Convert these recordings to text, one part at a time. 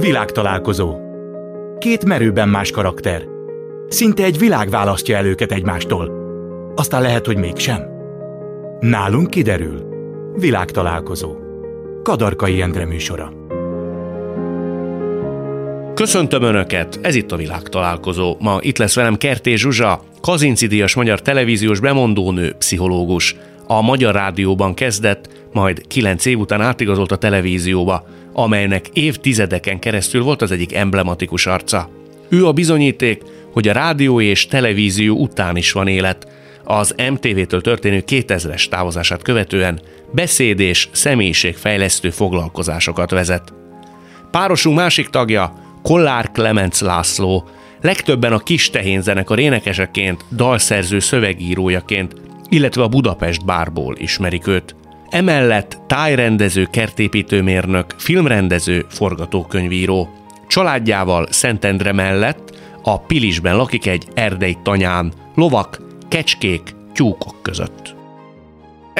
Világtalálkozó. Két merőben más karakter. Szinte egy világ választja el őket egymástól. Aztán lehet, hogy mégsem. Nálunk kiderül. Világtalálkozó. Kadarkai Endre műsora. Köszöntöm Önöket, ez itt a világtalálkozó. Ma itt lesz velem Kerté Zsuzsa, Kazinci Díjas magyar televíziós bemondónő, pszichológus. A Magyar Rádióban kezdett, majd kilenc év után átigazolt a televízióba, amelynek évtizedeken keresztül volt az egyik emblematikus arca. Ő a bizonyíték, hogy a rádió és televízió után is van élet. Az MTV-től történő 2000-es távozását követően beszéd és személyiségfejlesztő foglalkozásokat vezet. Párosunk másik tagja, Kollár Klemenc László, legtöbben a Kis Tehén zenekar énekeseként, dalszerző szövegírójaként, illetve a Budapest bárból ismerik őt. Emellett tájrendező, kertépítőmérnök, filmrendező, forgatókönyvíró. Családjával Szentendre mellett a Pilisben lakik egy erdei tanyán, lovak, kecskék, tyúkok között.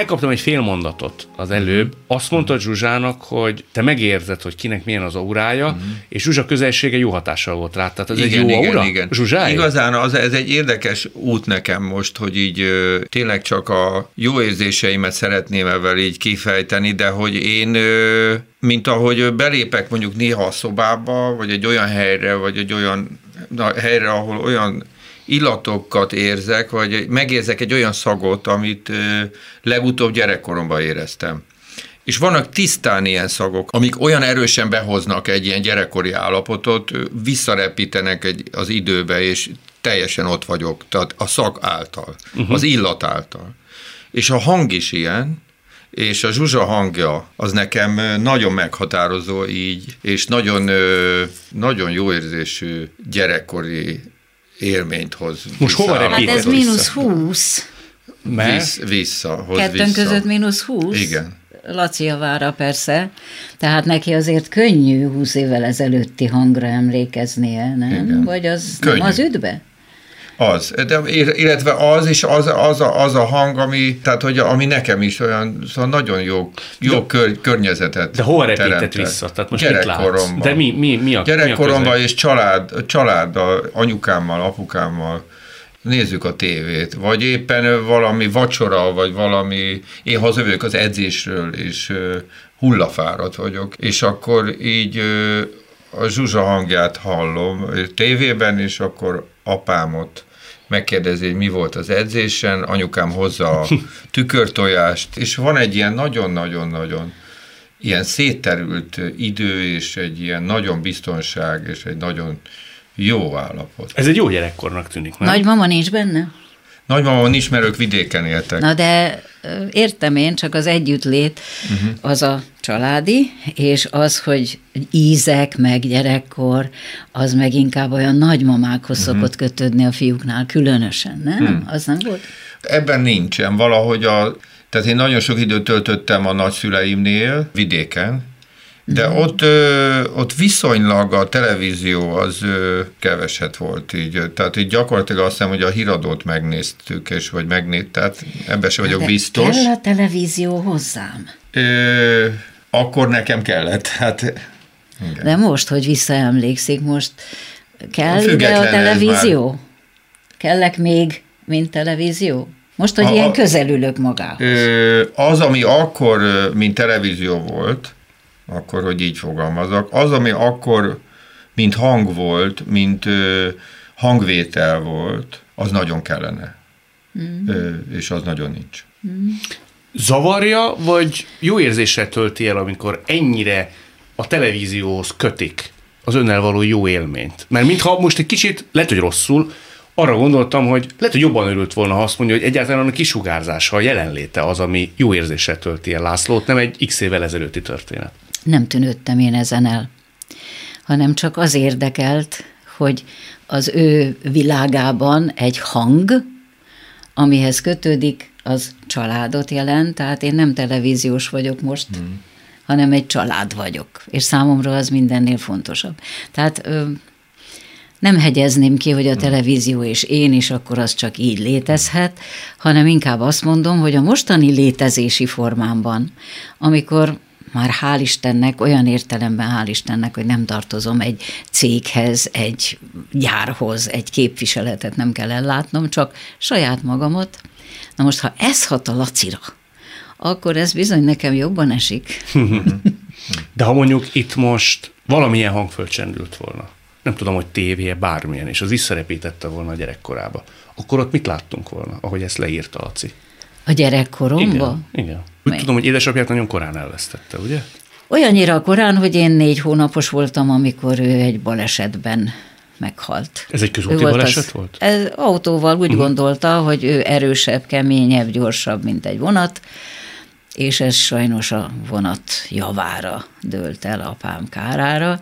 Elkaptam egy fél mondatot az előbb. Azt mondta Zsuzsának, hogy te megérzed, hogy kinek milyen az aurája, uh-huh. és Zsuzsa közelsége jó hatással volt rá. Tehát ez igen, egy jó igen, aura? Igen. Zsuzsája? Igazán az, ez egy érdekes út nekem most, hogy így ö, tényleg csak a jó érzéseimet szeretném ebben így kifejteni, de hogy én ö, mint ahogy belépek mondjuk néha a szobába, vagy egy olyan helyre, vagy egy olyan na, helyre, ahol olyan illatokat érzek, vagy megérzek egy olyan szagot, amit legutóbb gyerekkoromban éreztem. És vannak tisztán ilyen szagok, amik olyan erősen behoznak egy ilyen gyerekkori állapotot, visszarepítenek egy, az időbe, és teljesen ott vagyok, tehát a szag által, uh-huh. az illat által. És a hang is ilyen, és a Zsuzsa hangja az nekem nagyon meghatározó így, és nagyon, nagyon jó érzésű gyerekkori élményt hoz. Most hova Hát ez mínusz 20. Vissz, vissza, hoz Kettőnk vissza. között mínusz 20? Igen. Laci javára persze, tehát neki azért könnyű 20 évvel ezelőtti hangra emlékeznie, nem? Igen. Vagy az Könnyű. nem az üdbe? Az, de, illetve az is az, az, a, az a hang, ami, tehát, hogy ami nekem is olyan, szóval nagyon jó, jó kör, környezetet De hova repített vissza? Tehát most mit látsz? De mi, mi, mi a Gyerekkoromban mi a és család, családdal, anyukámmal, apukámmal nézzük a tévét, vagy éppen valami vacsora, vagy valami, én hazajövök az edzésről, és hullafáradt vagyok, és akkor így a Zsuzsa hangját hallom tévében, és akkor apámot megkérdezi, hogy mi volt az edzésen, anyukám hozza a tükörtojást, és van egy ilyen nagyon-nagyon-nagyon ilyen szétterült idő, és egy ilyen nagyon biztonság, és egy nagyon jó állapot. Ez egy jó gyerekkornak tűnik, nem? Nagymama nincs benne? Nagymamon ismerők vidéken éltek. Na de értem én, csak az együttlét uh-huh. az a családi, és az, hogy ízek, meg gyerekkor, az meg inkább olyan nagymamákhoz uh-huh. szokott kötődni a fiúknál, különösen, nem? Uh-huh. Az nem volt? Ebben nincsen. Valahogy a, tehát én nagyon sok időt töltöttem a nagyszüleimnél, vidéken, de Mhm. ott, ö, ott viszonylag a televízió az ö, keveset volt így. Tehát így gyakorlatilag azt hiszem, hogy a híradót megnéztük, és vagy megnéz, tehát ebben se vagyok de biztos. kell a televízió hozzám. Ö, akkor nekem kellett. Hát, igen. De most, hogy visszaemlékszik, most kell ide a televízió? Kellek még, mint televízió? Most, hogy A- ilyen a- közel ülök magához. Az, ami akkor, mint televízió volt, akkor, hogy így fogalmazok, az, ami akkor, mint hang volt, mint hangvétel volt, az nagyon kellene. Mm. És az nagyon nincs. Zavarja, vagy jó érzéssel tölti el, amikor ennyire a televízióhoz kötik az önnel való jó élményt? Mert mintha most egy kicsit, lehet, hogy rosszul, arra gondoltam, hogy lehet, hogy jobban örült volna, ha azt mondja, hogy egyáltalán a kisugárzása, a jelenléte az, ami jó érzéssel tölti el Lászlót, nem egy x évvel ezelőtti történet. Nem tűnődtem én ezen el, hanem csak az érdekelt, hogy az ő világában egy hang, amihez kötődik, az családot jelent, tehát én nem televíziós vagyok most, hmm. hanem egy család vagyok, és számomra az mindennél fontosabb. Tehát ö, nem hegyezném ki, hogy a televízió és én is, akkor az csak így létezhet, hanem inkább azt mondom, hogy a mostani létezési formámban, amikor már hál' Istennek, olyan értelemben hál' Istennek, hogy nem tartozom egy céghez, egy gyárhoz, egy képviseletet nem kell ellátnom, csak saját magamot. Na most, ha ez hat a Lacira, akkor ez bizony nekem jobban esik. De ha mondjuk itt most valamilyen hangföld csendült volna, nem tudom, hogy tévé bármilyen, és az visszarepítette volna a gyerekkorába, akkor ott mit láttunk volna, ahogy ezt leírta Laci? A gyerekkoromba? Igen, igen. Úgy tudom, hogy édesapját nagyon korán elvesztette, ugye? Olyannyira korán, hogy én négy hónapos voltam, amikor ő egy balesetben meghalt. Ez egy közúti volt baleset az, volt? Ez autóval úgy uh-huh. gondolta, hogy ő erősebb, keményebb, gyorsabb, mint egy vonat, és ez sajnos a vonat javára dőlt el apám kárára.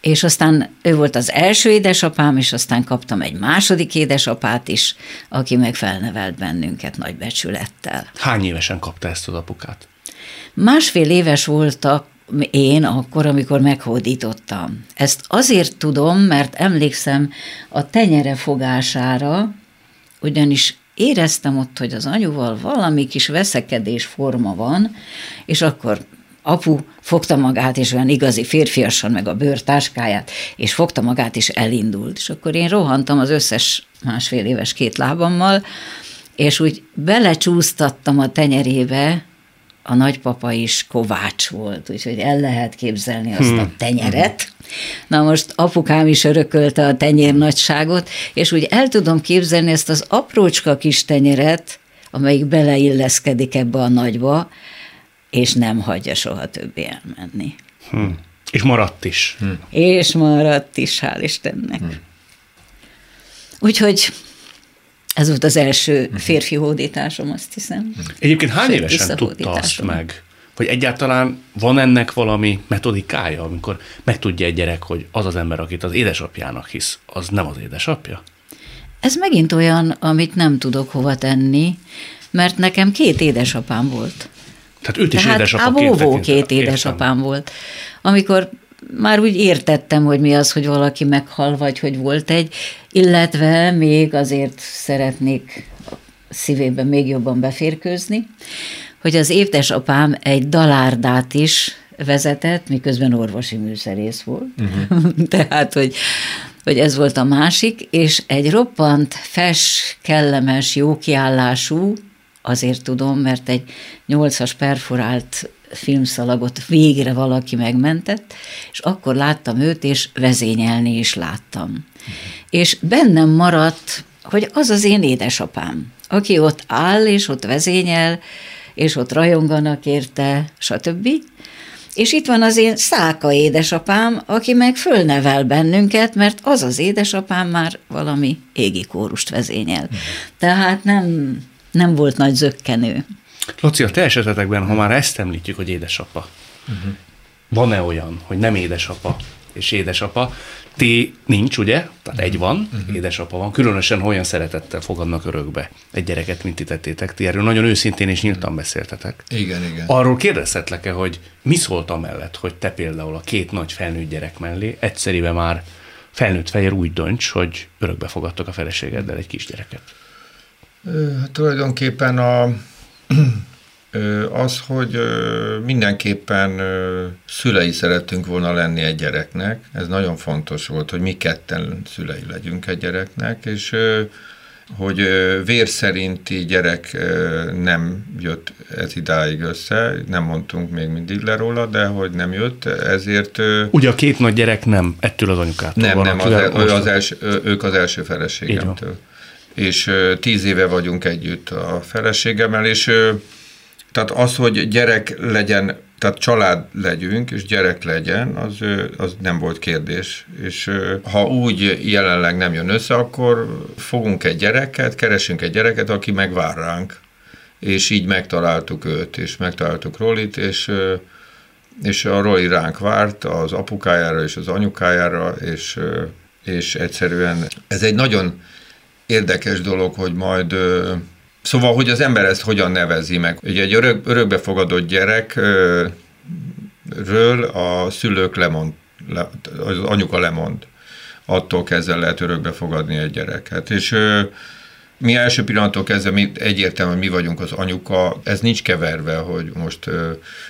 És aztán ő volt az első édesapám, és aztán kaptam egy második édesapát is, aki meg felnevelt bennünket nagy becsülettel. Hány évesen kapta ezt az apukát? Másfél éves voltak én akkor, amikor meghódítottam. Ezt azért tudom, mert emlékszem a tenyere fogására, ugyanis éreztem ott, hogy az anyuval valami kis veszekedés forma van, és akkor apu fogta magát, és olyan igazi férfiasan meg a bőrtáskáját, és fogta magát, és elindult. És akkor én rohantam az összes másfél éves két lábammal, és úgy belecsúsztattam a tenyerébe, a nagypapa is kovács volt, úgyhogy el lehet képzelni azt hmm. a tenyeret. Na most apukám is örökölte a tenyér nagyságot, és úgy el tudom képzelni ezt az aprócska kis tenyeret, amelyik beleilleszkedik ebbe a nagyba, és nem hagyja soha többé elmenni. Hmm. És maradt is. Hmm. És maradt is, hál' Istennek. Hmm. Úgyhogy ez volt az első hmm. férfi hódításom, azt hiszem. Hmm. Egyébként hány évesen tudta azt meg, hogy egyáltalán van ennek valami metodikája, amikor megtudja egy gyerek, hogy az az ember, akit az édesapjának hisz, az nem az édesapja? Ez megint olyan, amit nem tudok hova tenni, mert nekem két édesapám volt. Tehát őt is Tehát édesapaként a két édesapám értem. volt. Amikor már úgy értettem, hogy mi az, hogy valaki meghal, vagy hogy volt egy, illetve még azért szeretnék szívében még jobban beférkőzni, hogy az édesapám egy dalárdát is vezetett, miközben orvosi műszerész volt. Uh-huh. Tehát, hogy, hogy ez volt a másik, és egy roppant, fes, kellemes, jó kiállású, azért tudom, mert egy nyolcas perforált filmszalagot végre valaki megmentett, és akkor láttam őt, és vezényelni is láttam. Uh-huh. És bennem maradt, hogy az az én édesapám, aki ott áll, és ott vezényel, és ott rajonganak érte, stb. És itt van az én száka édesapám, aki meg fölnevel bennünket, mert az az édesapám már valami égi kórust vezényel. Tehát nem, nem volt nagy zökkenő. Laci, a te esetetekben, ha már ezt említjük, hogy édesapa, uh-huh. van-e olyan, hogy nem édesapa és édesapa, ti nincs, ugye? Tehát egy van, uh-huh. édesapa van. Különösen olyan szeretettel fogadnak örökbe egy gyereket, mint ti tettétek. Ti erről nagyon őszintén és nyíltan beszéltetek. Igen, igen. Arról kérdezhetlek-e, hogy mi szólt amellett, hogy te például a két nagy felnőtt gyerek mellé egyszerűen már felnőtt fejér úgy dönts, hogy örökbe fogadtok a feleségeddel egy kisgyereket? Hát tulajdonképpen a, az, hogy mindenképpen szülei szerettünk volna lenni egy gyereknek, ez nagyon fontos volt, hogy mi ketten szülei legyünk egy gyereknek, és hogy vér szerinti gyerek nem jött ez idáig össze, nem mondtunk még mindig le róla, de hogy nem jött, ezért... Ugye a két nagy gyerek nem ettől az anyukától Nem, van, nem, az, az, az első, ők az első feleségemtől és tíz éve vagyunk együtt a feleségemmel, és tehát az, hogy gyerek legyen, tehát család legyünk, és gyerek legyen, az, az nem volt kérdés. És ha úgy jelenleg nem jön össze, akkor fogunk egy gyereket, keresünk egy gyereket, aki megvár ránk. És így megtaláltuk őt, és megtaláltuk Rolit, és és a Roli ránk várt az apukájára és az anyukájára, és, és egyszerűen ez egy nagyon érdekes dolog, hogy majd Szóval, hogy az ember ezt hogyan nevezi meg. Ugye egy örök, örökbefogadott gyerekről a szülők lemond, le, az anyuka lemond. Attól kezdve lehet örökbefogadni egy gyereket. És mi első pillanattól kezdve mi egyértelműen mi vagyunk az anyuka, ez nincs keverve, hogy most,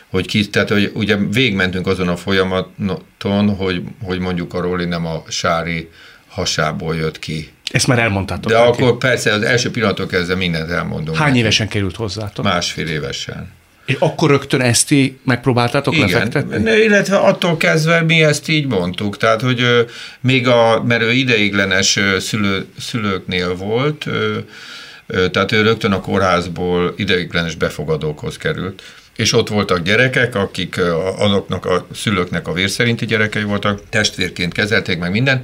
hogy ki, tehát hogy ugye végmentünk azon a folyamaton, hogy, hogy mondjuk a Roli nem a Sári hasából jött ki. Ezt már elmondtátok. De neki. akkor persze az első pillanattól kezdve mindent elmondom. Hány neki. évesen került hozzátok? Másfél évesen. És akkor rögtön ezt így megpróbáltátok Igen, lefektetni? illetve attól kezdve mi ezt így mondtuk, tehát hogy még a, mert ő ideiglenes szülő, szülőknél volt, tehát ő rögtön a kórházból ideiglenes befogadókhoz került és ott voltak gyerekek, akik azoknak a szülőknek a vérszerinti gyerekei voltak, testvérként kezelték meg minden,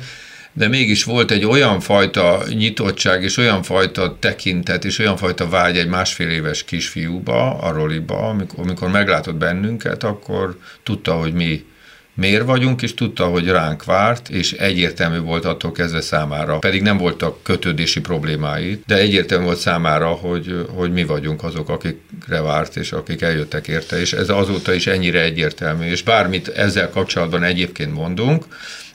de mégis volt egy olyan fajta nyitottság, és olyan fajta tekintet, és olyan fajta vágy egy másfél éves kisfiúba, a Roliba, amikor, amikor meglátott bennünket, akkor tudta, hogy mi miért vagyunk, és tudta, hogy ránk várt, és egyértelmű volt attól kezdve számára, pedig nem voltak kötődési problémái, de egyértelmű volt számára, hogy, hogy mi vagyunk azok, akikre várt, és akik eljöttek érte, és ez azóta is ennyire egyértelmű, és bármit ezzel kapcsolatban egyébként mondunk,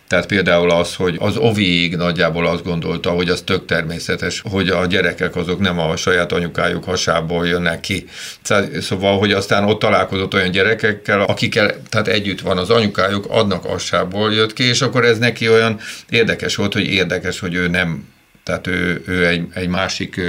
tehát például az, hogy az oviig nagyjából azt gondolta, hogy az tök természetes, hogy a gyerekek azok nem a saját anyukájuk hasából jönnek ki. Szóval, hogy aztán ott találkozott olyan gyerekekkel, akikkel tehát együtt van az anyukájuk, adnak hasából jött ki, és akkor ez neki olyan érdekes volt, hogy érdekes, hogy ő nem tehát ő, ő egy, egy másik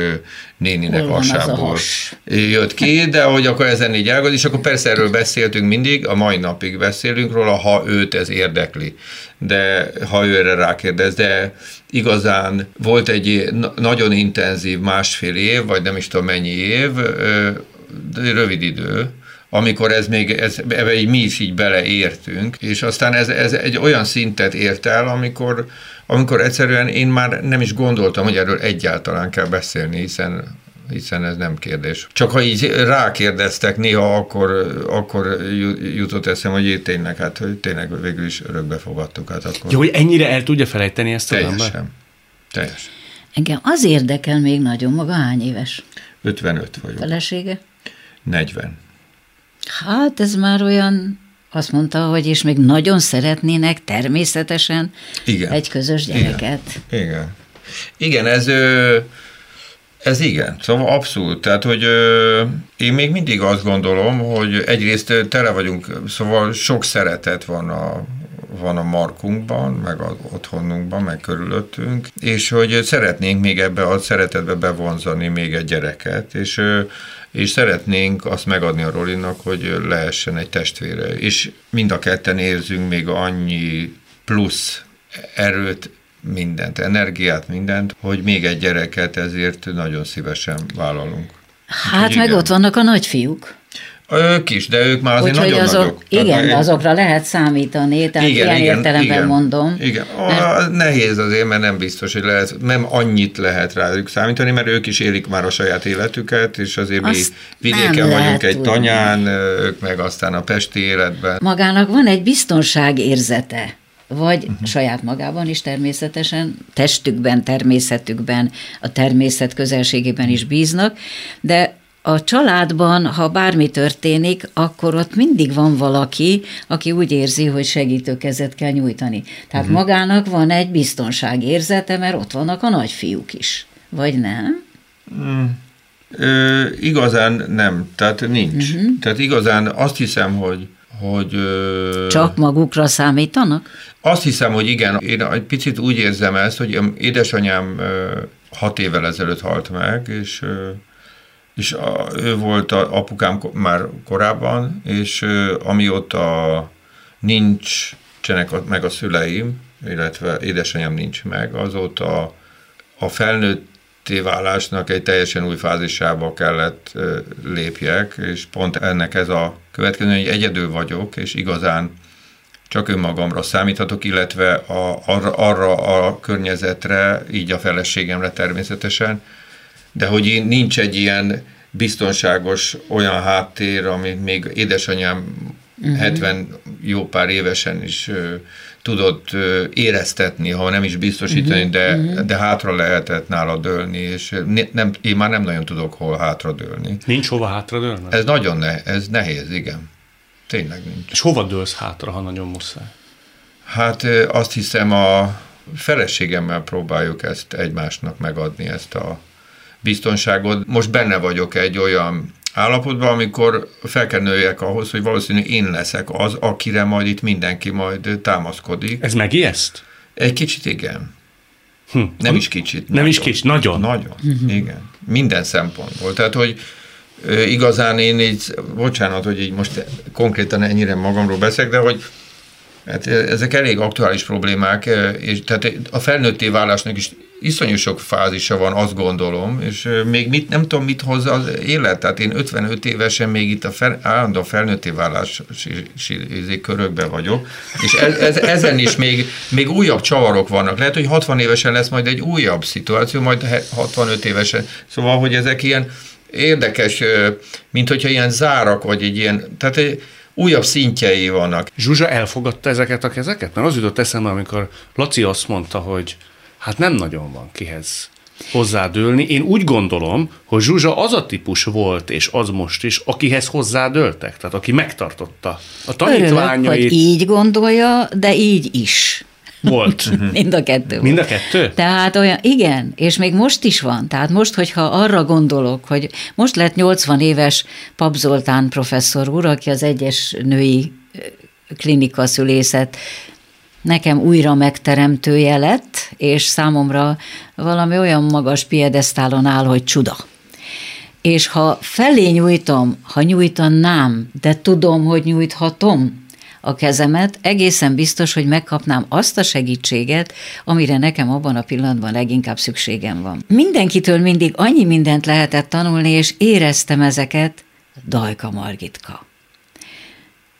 néninek hasából jött ki, de hogy akkor ezen így elgond, és akkor persze erről beszéltünk mindig, a mai napig beszélünk róla, ha őt ez érdekli, de ha ő erre rákérdez, de igazán volt egy nagyon intenzív másfél év, vagy nem is tudom mennyi év, de rövid idő, amikor ez még, ez, ebbe így mi is így beleértünk, és aztán ez, ez egy olyan szintet ért el, amikor, amikor egyszerűen én már nem is gondoltam, hogy erről egyáltalán kell beszélni, hiszen hiszen ez nem kérdés. Csak ha így rákérdeztek néha, akkor, akkor jutott eszem, hogy én tényleg, hát hogy tényleg végül is örökbe fogadtuk. Hát akkor... Jó, hogy ennyire el tudja felejteni ezt a Teljesen. Teljesen. Engem az érdekel még nagyon, maga hány éves? 55 vagyok. Felesége? 40. Hát ez már olyan azt mondta, hogy és még nagyon szeretnének természetesen igen. egy közös gyereket. Igen. Igen, igen ez, ez igen, szóval abszolút. Tehát, hogy én még mindig azt gondolom, hogy egyrészt tele vagyunk, szóval sok szeretet van a, van a markunkban, meg az otthonunkban, meg körülöttünk, és hogy szeretnénk még ebbe a szeretetbe bevonzani még egy gyereket, és és szeretnénk azt megadni a Rolinak, hogy lehessen egy testvére. És mind a ketten érzünk még annyi plusz erőt, mindent, energiát, mindent, hogy még egy gyereket ezért nagyon szívesen vállalunk. Hát Úgy, meg igen. ott vannak a nagyfiúk. Ők is, de ők már azért Úgy, nagyon azok, nagyok. Igen, tehát, azokra lehet számítani, tehát igen, ilyen igen, értelemben igen, mondom. Igen, mert... nehéz azért, mert nem biztos, hogy lehet, nem annyit lehet rájuk számítani, mert ők is élik már a saját életüket, és azért Azt mi vidéken vagyunk egy tudni. tanyán, ők meg aztán a pesti életben. Magának van egy biztonságérzete vagy uh-huh. saját magában is természetesen, testükben, természetükben, a természet közelségében is bíznak, de a családban, ha bármi történik, akkor ott mindig van valaki, aki úgy érzi, hogy segítőkezet kell nyújtani. Tehát uh-huh. magának van egy biztonságérzete, mert ott vannak a nagyfiúk is. Vagy nem? Mm. Ö, igazán nem, tehát nincs. Uh-huh. Tehát igazán azt hiszem, hogy hogy... Ö, Csak magukra számítanak? Azt hiszem, hogy igen. Én egy picit úgy érzem ezt, hogy édesanyám ö, hat évvel ezelőtt halt meg, és és a, ő volt a apukám már korábban, és amióta nincs csenek meg a szüleim, illetve édesanyám nincs meg, azóta a felnőtté válásnak egy teljesen új fázisába kellett lépjek, és pont ennek ez a következő, hogy egyedül vagyok, és igazán csak önmagamra számíthatok, illetve a, arra, arra a környezetre, így a feleségemre természetesen, de hogy nincs egy ilyen biztonságos olyan háttér, amit még édesanyám uh-huh. 70 jó pár évesen is uh, tudott uh, éreztetni, ha nem is biztosítani, uh-huh. de, uh-huh. de hátra lehetett nála dőlni, és ne, nem, én már nem nagyon tudok hol hátra dőlni. Nincs hova hátra dőlni? Ez nagyon ne, ez nehéz, igen. Tényleg nincs. És hova dőlsz hátra, ha nagyon muszáj? Hát azt hiszem a feleségemmel próbáljuk ezt egymásnak megadni, ezt a biztonságot. Most benne vagyok egy olyan állapotban, amikor fel kell nőjek ahhoz, hogy valószínűleg én leszek az, akire majd itt mindenki majd támaszkodik. Ez megijeszt? Egy kicsit igen. Hm. Nem is kicsit. Nem nagyon. is kicsit, nagyon. Nagyon, igen. Minden szempontból. Tehát, hogy igazán én így, bocsánat, hogy így most konkrétan ennyire magamról beszélek, de hogy Hát ezek elég aktuális problémák, és tehát a felnőtté válásnak is iszonyú sok fázisa van, azt gondolom, és még mit, nem tudom, mit hoz az élet. Tehát én 55 évesen még itt a fel, állandó felnőtté válási körökben vagyok, és ez, ez, ezen is még, még újabb csavarok vannak. Lehet, hogy 60 évesen lesz majd egy újabb szituáció, majd 65 évesen. Szóval, hogy ezek ilyen érdekes, mint hogyha ilyen zárak, vagy egy ilyen, tehát újabb szintjei vannak. Zsuzsa elfogadta ezeket a kezeket? Mert az jutott eszembe, amikor Laci azt mondta, hogy hát nem nagyon van kihez hozzádőlni. Én úgy gondolom, hogy Zsuzsa az a típus volt, és az most is, akihez hozzádőltek, tehát aki megtartotta a tanítványait. Örülök, hogy így gondolja, de így is. Volt. Mind a kettő Mind a kettő? Tehát olyan, igen, és még most is van. Tehát most, hogyha arra gondolok, hogy most lett 80 éves Pap Zoltán professzor úr, aki az egyes női klinika szülészet nekem újra megteremtője lett, és számomra valami olyan magas piedesztálon áll, hogy csuda. És ha felé nyújtom, ha nyújtanám, de tudom, hogy nyújthatom, a kezemet, egészen biztos, hogy megkapnám azt a segítséget, amire nekem abban a pillanatban leginkább szükségem van. Mindenkitől mindig annyi mindent lehetett tanulni, és éreztem ezeket, Dajka Margitka.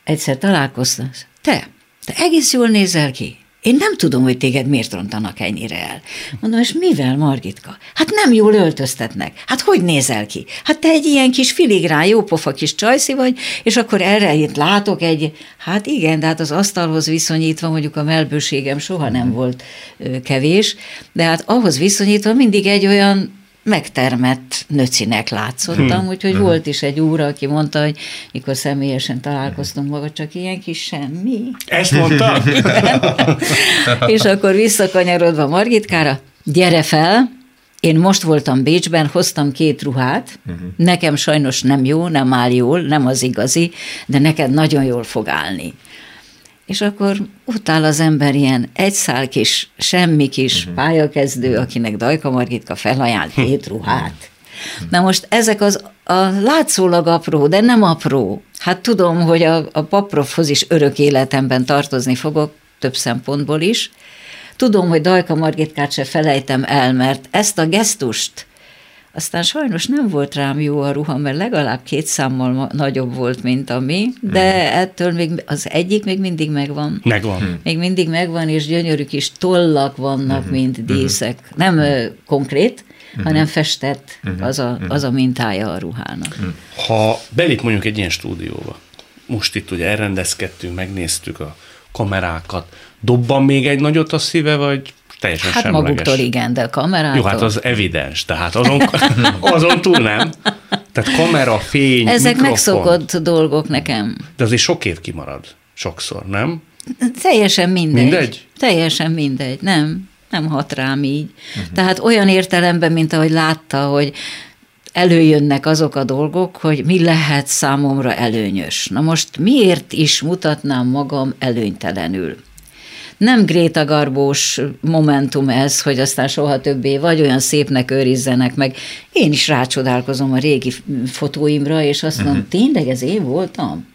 Egyszer találkoztam, te, te egész jól nézel ki. Én nem tudom, hogy téged miért rontanak ennyire el. Mondom, és mivel, Margitka? Hát nem jól öltöztetnek. Hát hogy nézel ki? Hát te egy ilyen kis filigrán, jópofa kis csajszi vagy, és akkor erre itt látok egy, hát igen, de hát az asztalhoz viszonyítva mondjuk a melbőségem soha nem volt kevés, de hát ahhoz viszonyítva mindig egy olyan megtermett nöcinek látszottam, hmm. úgyhogy hmm. volt is egy úr, aki mondta, hogy mikor személyesen találkoztunk maga, csak ilyen kis semmi. Ezt mondta? és akkor visszakanyarodva Margitkára, gyere fel, én most voltam Bécsben, hoztam két ruhát, uh-huh. nekem sajnos nem jó, nem áll jól, nem az igazi, de neked nagyon jól fog állni és akkor utál az ember ilyen egy szál kis, semmi kis uh-huh. pályakezdő, akinek Dajka Margitka felajánl hét ruhát. Na most ezek az a látszólag apró, de nem apró. Hát tudom, hogy a, a paprofhoz is örök életemben tartozni fogok, több szempontból is. Tudom, hogy Dajka Margitkát se felejtem el, mert ezt a gesztust aztán sajnos nem volt rám jó a ruha, mert legalább két számmal nagyobb volt, mint a mi, de hmm. ettől még az egyik még mindig megvan. Megvan. Hmm. Még mindig megvan, és gyönyörű kis tollak vannak, hmm. mint díszek. Hmm. Nem uh, konkrét, hmm. hanem festett hmm. az, a, az a mintája a ruhának. Hmm. Ha belép mondjuk egy ilyen stúdióba, most itt ugye elrendezkedtünk, megnéztük a kamerákat, dobban még egy nagyot a szíve, vagy teljesen hát semleges. maguktól igen, de kamerától... Jó, hát az evidens, tehát azon, azon túl nem. Tehát kamera, fény, Ezek mikrofon. megszokott dolgok nekem. De azért sok év kimarad, sokszor, nem? Teljesen mindegy. Mindegy? Teljesen mindegy, nem. Nem hat rám így. Uh-huh. Tehát olyan értelemben, mint ahogy látta, hogy előjönnek azok a dolgok, hogy mi lehet számomra előnyös. Na most miért is mutatnám magam előnytelenül? Nem Gréta Garbós momentum ez, hogy aztán soha többé vagy olyan szépnek őrizzenek meg. Én is rácsodálkozom a régi fotóimra, és azt mondom, uh-huh. tényleg ez én voltam?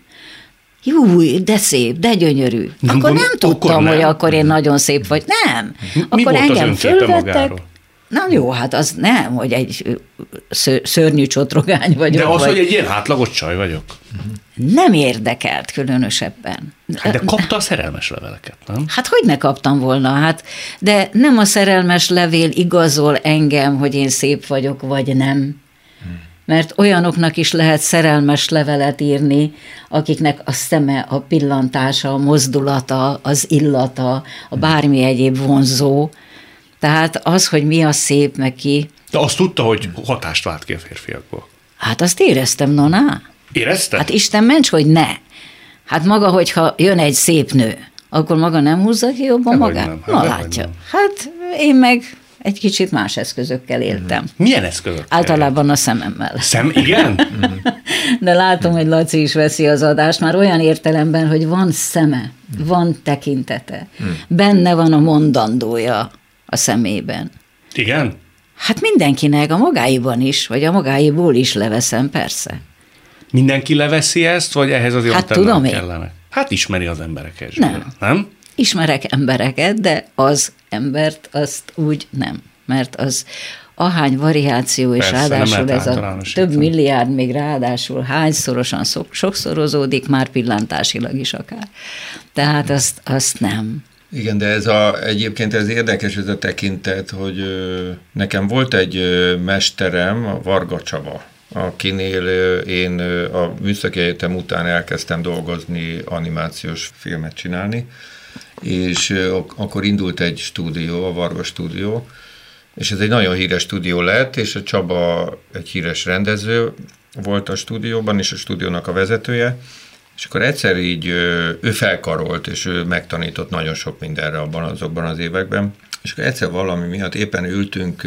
Jó, de szép, de gyönyörű. Nem, akkor nem tudtam, akkor nem. hogy akkor én nagyon szép vagy. Nem. Mi akkor volt engem fölvettek. Na jó, hát az nem, hogy egy szörnyű csotrogány vagyok. De az, vagy... hogy egy ilyen hátlagos csaj vagyok. Nem érdekelt különösebben. Hát de kapta a szerelmes leveleket, nem? Hát hogy ne kaptam volna, hát, de nem a szerelmes levél igazol engem, hogy én szép vagyok, vagy nem. Mert olyanoknak is lehet szerelmes levelet írni, akiknek a szeme, a pillantása, a mozdulata, az illata, a bármi egyéb vonzó, tehát az, hogy mi a szép, meg ki. De azt tudta, hogy hatást vált ki a férfiakból. Hát azt éreztem, noná. Érezted? Hát Isten ments, hogy ne. Hát maga, hogyha jön egy szép nő, akkor maga nem húzza ki jobban nem magát? Nem, hát Na látja. Nem. Hát én meg egy kicsit más eszközökkel éltem. Milyen eszközök? Általában a szememmel. Szem, igen? De látom, hogy Laci is veszi az adást, már olyan értelemben, hogy van szeme, van tekintete, benne van a mondandója a szemében. Igen? Hát mindenkinek, a magáiban is, vagy a magáiból is leveszem, persze. Mindenki leveszi ezt, vagy ehhez azért Hát tudom én. kellene? Hát ismeri az embereket. Nem. Nem? Ismerek embereket, de az embert azt úgy nem. Mert az ahány variáció, és Persze, ráadásul ez a több milliárd még ráadásul hányszorosan szok, sokszorozódik, már pillantásilag is akár. Tehát azt, azt nem. Igen, de ez a, egyébként ez érdekes ez a tekintet, hogy ö, nekem volt egy ö, mesterem, a Varga Csaba, akinél én a Műszaki Egyetem után elkezdtem dolgozni, animációs filmet csinálni, és akkor indult egy stúdió, a Varga stúdió, és ez egy nagyon híres stúdió lett, és a Csaba egy híres rendező volt a stúdióban, és a stúdiónak a vezetője, és akkor egyszer így ő felkarolt, és ő megtanított nagyon sok mindenre abban azokban az években, és akkor egyszer valami miatt éppen ültünk,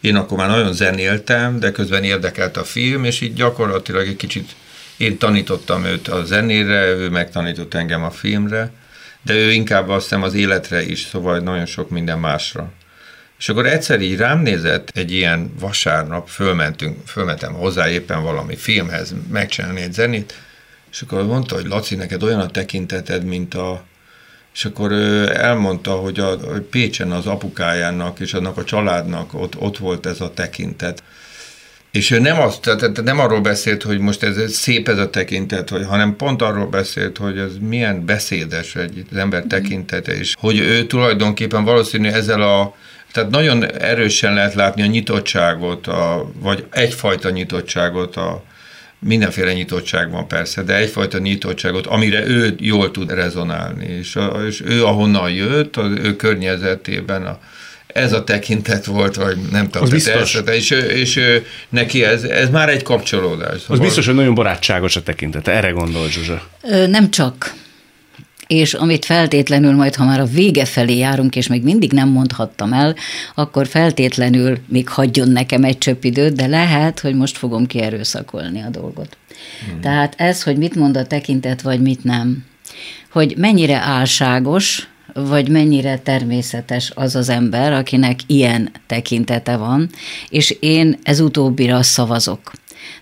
én akkor már nagyon zenéltem, de közben érdekelt a film, és így gyakorlatilag egy kicsit én tanítottam őt a zenére, ő megtanított engem a filmre, de ő inkább azt hiszem az életre is, szóval nagyon sok minden másra. És akkor egyszer így rám nézett egy ilyen vasárnap, fölmentünk, fölmentem hozzá éppen valami filmhez megcsinálni egy zenét, és akkor mondta, hogy Laci, neked olyan a tekinteted, mint a... És akkor elmondta, hogy a hogy Pécsen az apukájának és annak a családnak ott, ott volt ez a tekintet. És ő nem, azt, tehát nem arról beszélt, hogy most ez ez szép ez a tekintet, hogy, hanem pont arról beszélt, hogy ez milyen beszédes egy, az ember tekintete, és hogy ő tulajdonképpen valószínű ezzel a tehát nagyon erősen lehet látni a nyitottságot, a, vagy egyfajta nyitottságot, a, mindenféle nyitottság van persze, de egyfajta nyitottságot, amire ő jól tud rezonálni, és, a, és ő ahonnan jött, az ő környezetében a, ez a tekintet volt, vagy nem tudom. Az biztos. Ez, és, és neki ez, ez már egy kapcsolódás. Az Szóval biztos, hogy nagyon barátságos a tekintete. Erre gondol Zsuzsa. Ö, nem csak. És amit feltétlenül majd, ha már a vége felé járunk, és még mindig nem mondhattam el, akkor feltétlenül még hagyjon nekem egy csöpp időt, de lehet, hogy most fogom kierőszakolni a dolgot. Hmm. Tehát ez, hogy mit mond a tekintet, vagy mit nem, hogy mennyire álságos, vagy mennyire természetes az az ember, akinek ilyen tekintete van, és én ez utóbbira szavazok.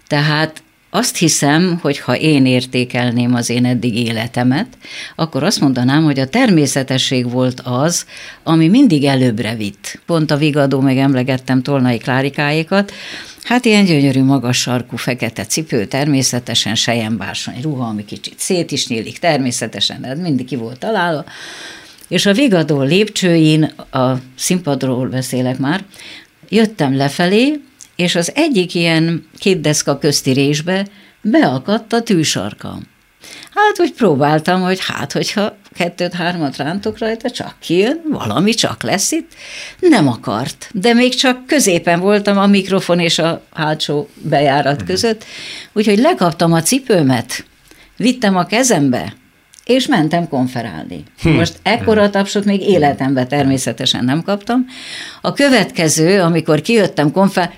Tehát azt hiszem, hogy ha én értékelném az én eddig életemet, akkor azt mondanám, hogy a természetesség volt az, ami mindig előbbre vitt. Pont a vigadó, meg emlegettem Tolnai Klárikáékat, Hát ilyen gyönyörű, magas sarkú, fekete cipő, természetesen sejembársony ruha, ami kicsit szét is nyílik, természetesen, de ez mindig ki volt találva. És a vigadó lépcsőin, a színpadról beszélek már, jöttem lefelé, és az egyik ilyen két deszka közti résbe beakadt a tűsarkam. Hát úgy próbáltam, hogy hát, hogyha kettőt-hármat rántok rajta, csak kijön, valami csak lesz itt. Nem akart, de még csak középen voltam a mikrofon és a hátsó bejárat között, úgyhogy lekaptam a cipőmet, vittem a kezembe, és mentem konferálni. Most ekkora tapsot még életemben természetesen nem kaptam. A következő, amikor kijöttem konfer,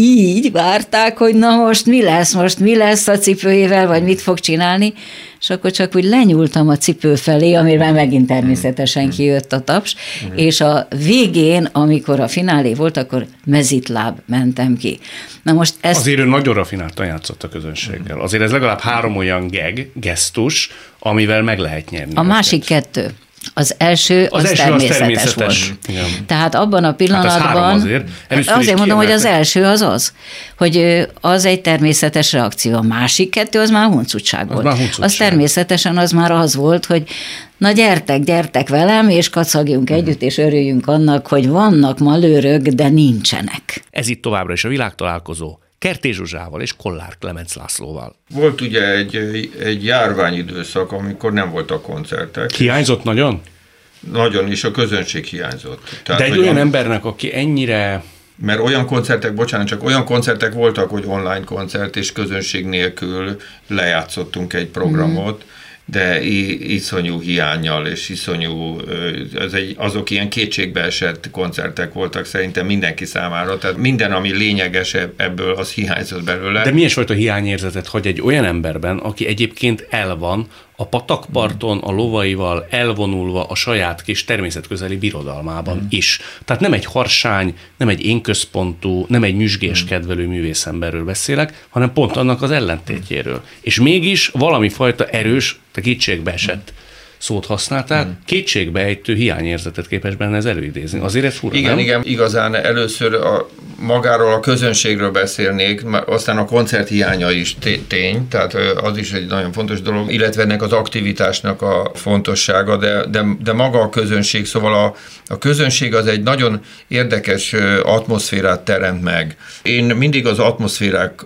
így várták, hogy na most mi lesz, most mi lesz a cipőjével, vagy mit fog csinálni, és akkor csak úgy lenyúltam a cipő felé, amiben megint természetesen kijött a taps, és a végén, amikor a finálé volt, akkor mezitláb mentem ki. Na most ezt Azért ő nagyon rafináltan játszott a közönséggel. Azért ez legalább három olyan geg, gesztus, amivel meg lehet nyerni. A másik kettő. Az első, az, Az az első az természetes, természetes. volt. Igen. Tehát abban a pillanatban... három azért. Először is azért mondom, hogy az első az az, hogy az egy természetes reakció. A másik kettő az már huncutság volt. már huncutság. Az természetesen az már az volt, hogy na gyertek, gyertek velem, és kacagjunk Mhm. együtt, és örüljünk annak, hogy vannak malőrök, de nincsenek. Ez itt továbbra is a világtalálkozó. Kertész Zsuzsával és Kollár Klemenc Lászlóval. Volt ugye egy, egy járványidőszak, amikor nem voltak koncertek. Hiányzott nagyon? Nagyon is a közönség hiányzott. De egy olyan a- embernek, aki ennyire Mert olyan koncertek, bocsánat, csak olyan koncertek voltak, hogy online koncert és közönség nélkül lejátszottunk egy programot, de iszonyú hiányjal és iszonyú, ez egy, azok ilyen kétségbeesett koncertek voltak szerintem mindenki számára, tehát minden, ami lényeges ebből, az hiányzott belőle. De milyen fajta hiányérzetet hagy egy olyan emberben, aki egyébként el van a patakparton a lovaival elvonulva a saját kis természetközeli birodalmában mm. is. Tehát nem egy harsány, nem egy énközpontú, nem egy nyüzsgés kedvelő művészemberről beszélek, hanem pont annak az ellentétjéről. És mégis valami fajta erős, te kétségbe esett szót használtál, hmm. kétségbejtő hiányérzetet képes benne ez előidézni. Azért ez fura, Igen, nem? igen, igazán először a, magáról a közönségről beszélnék, aztán a koncert hiánya is tény, tehát az is egy nagyon fontos dolog, illetve ennek az aktivitásnak a fontossága, de, de, de maga a közönség, szóval a, a közönség az egy nagyon érdekes atmoszférát teremt meg. Én mindig az atmoszférák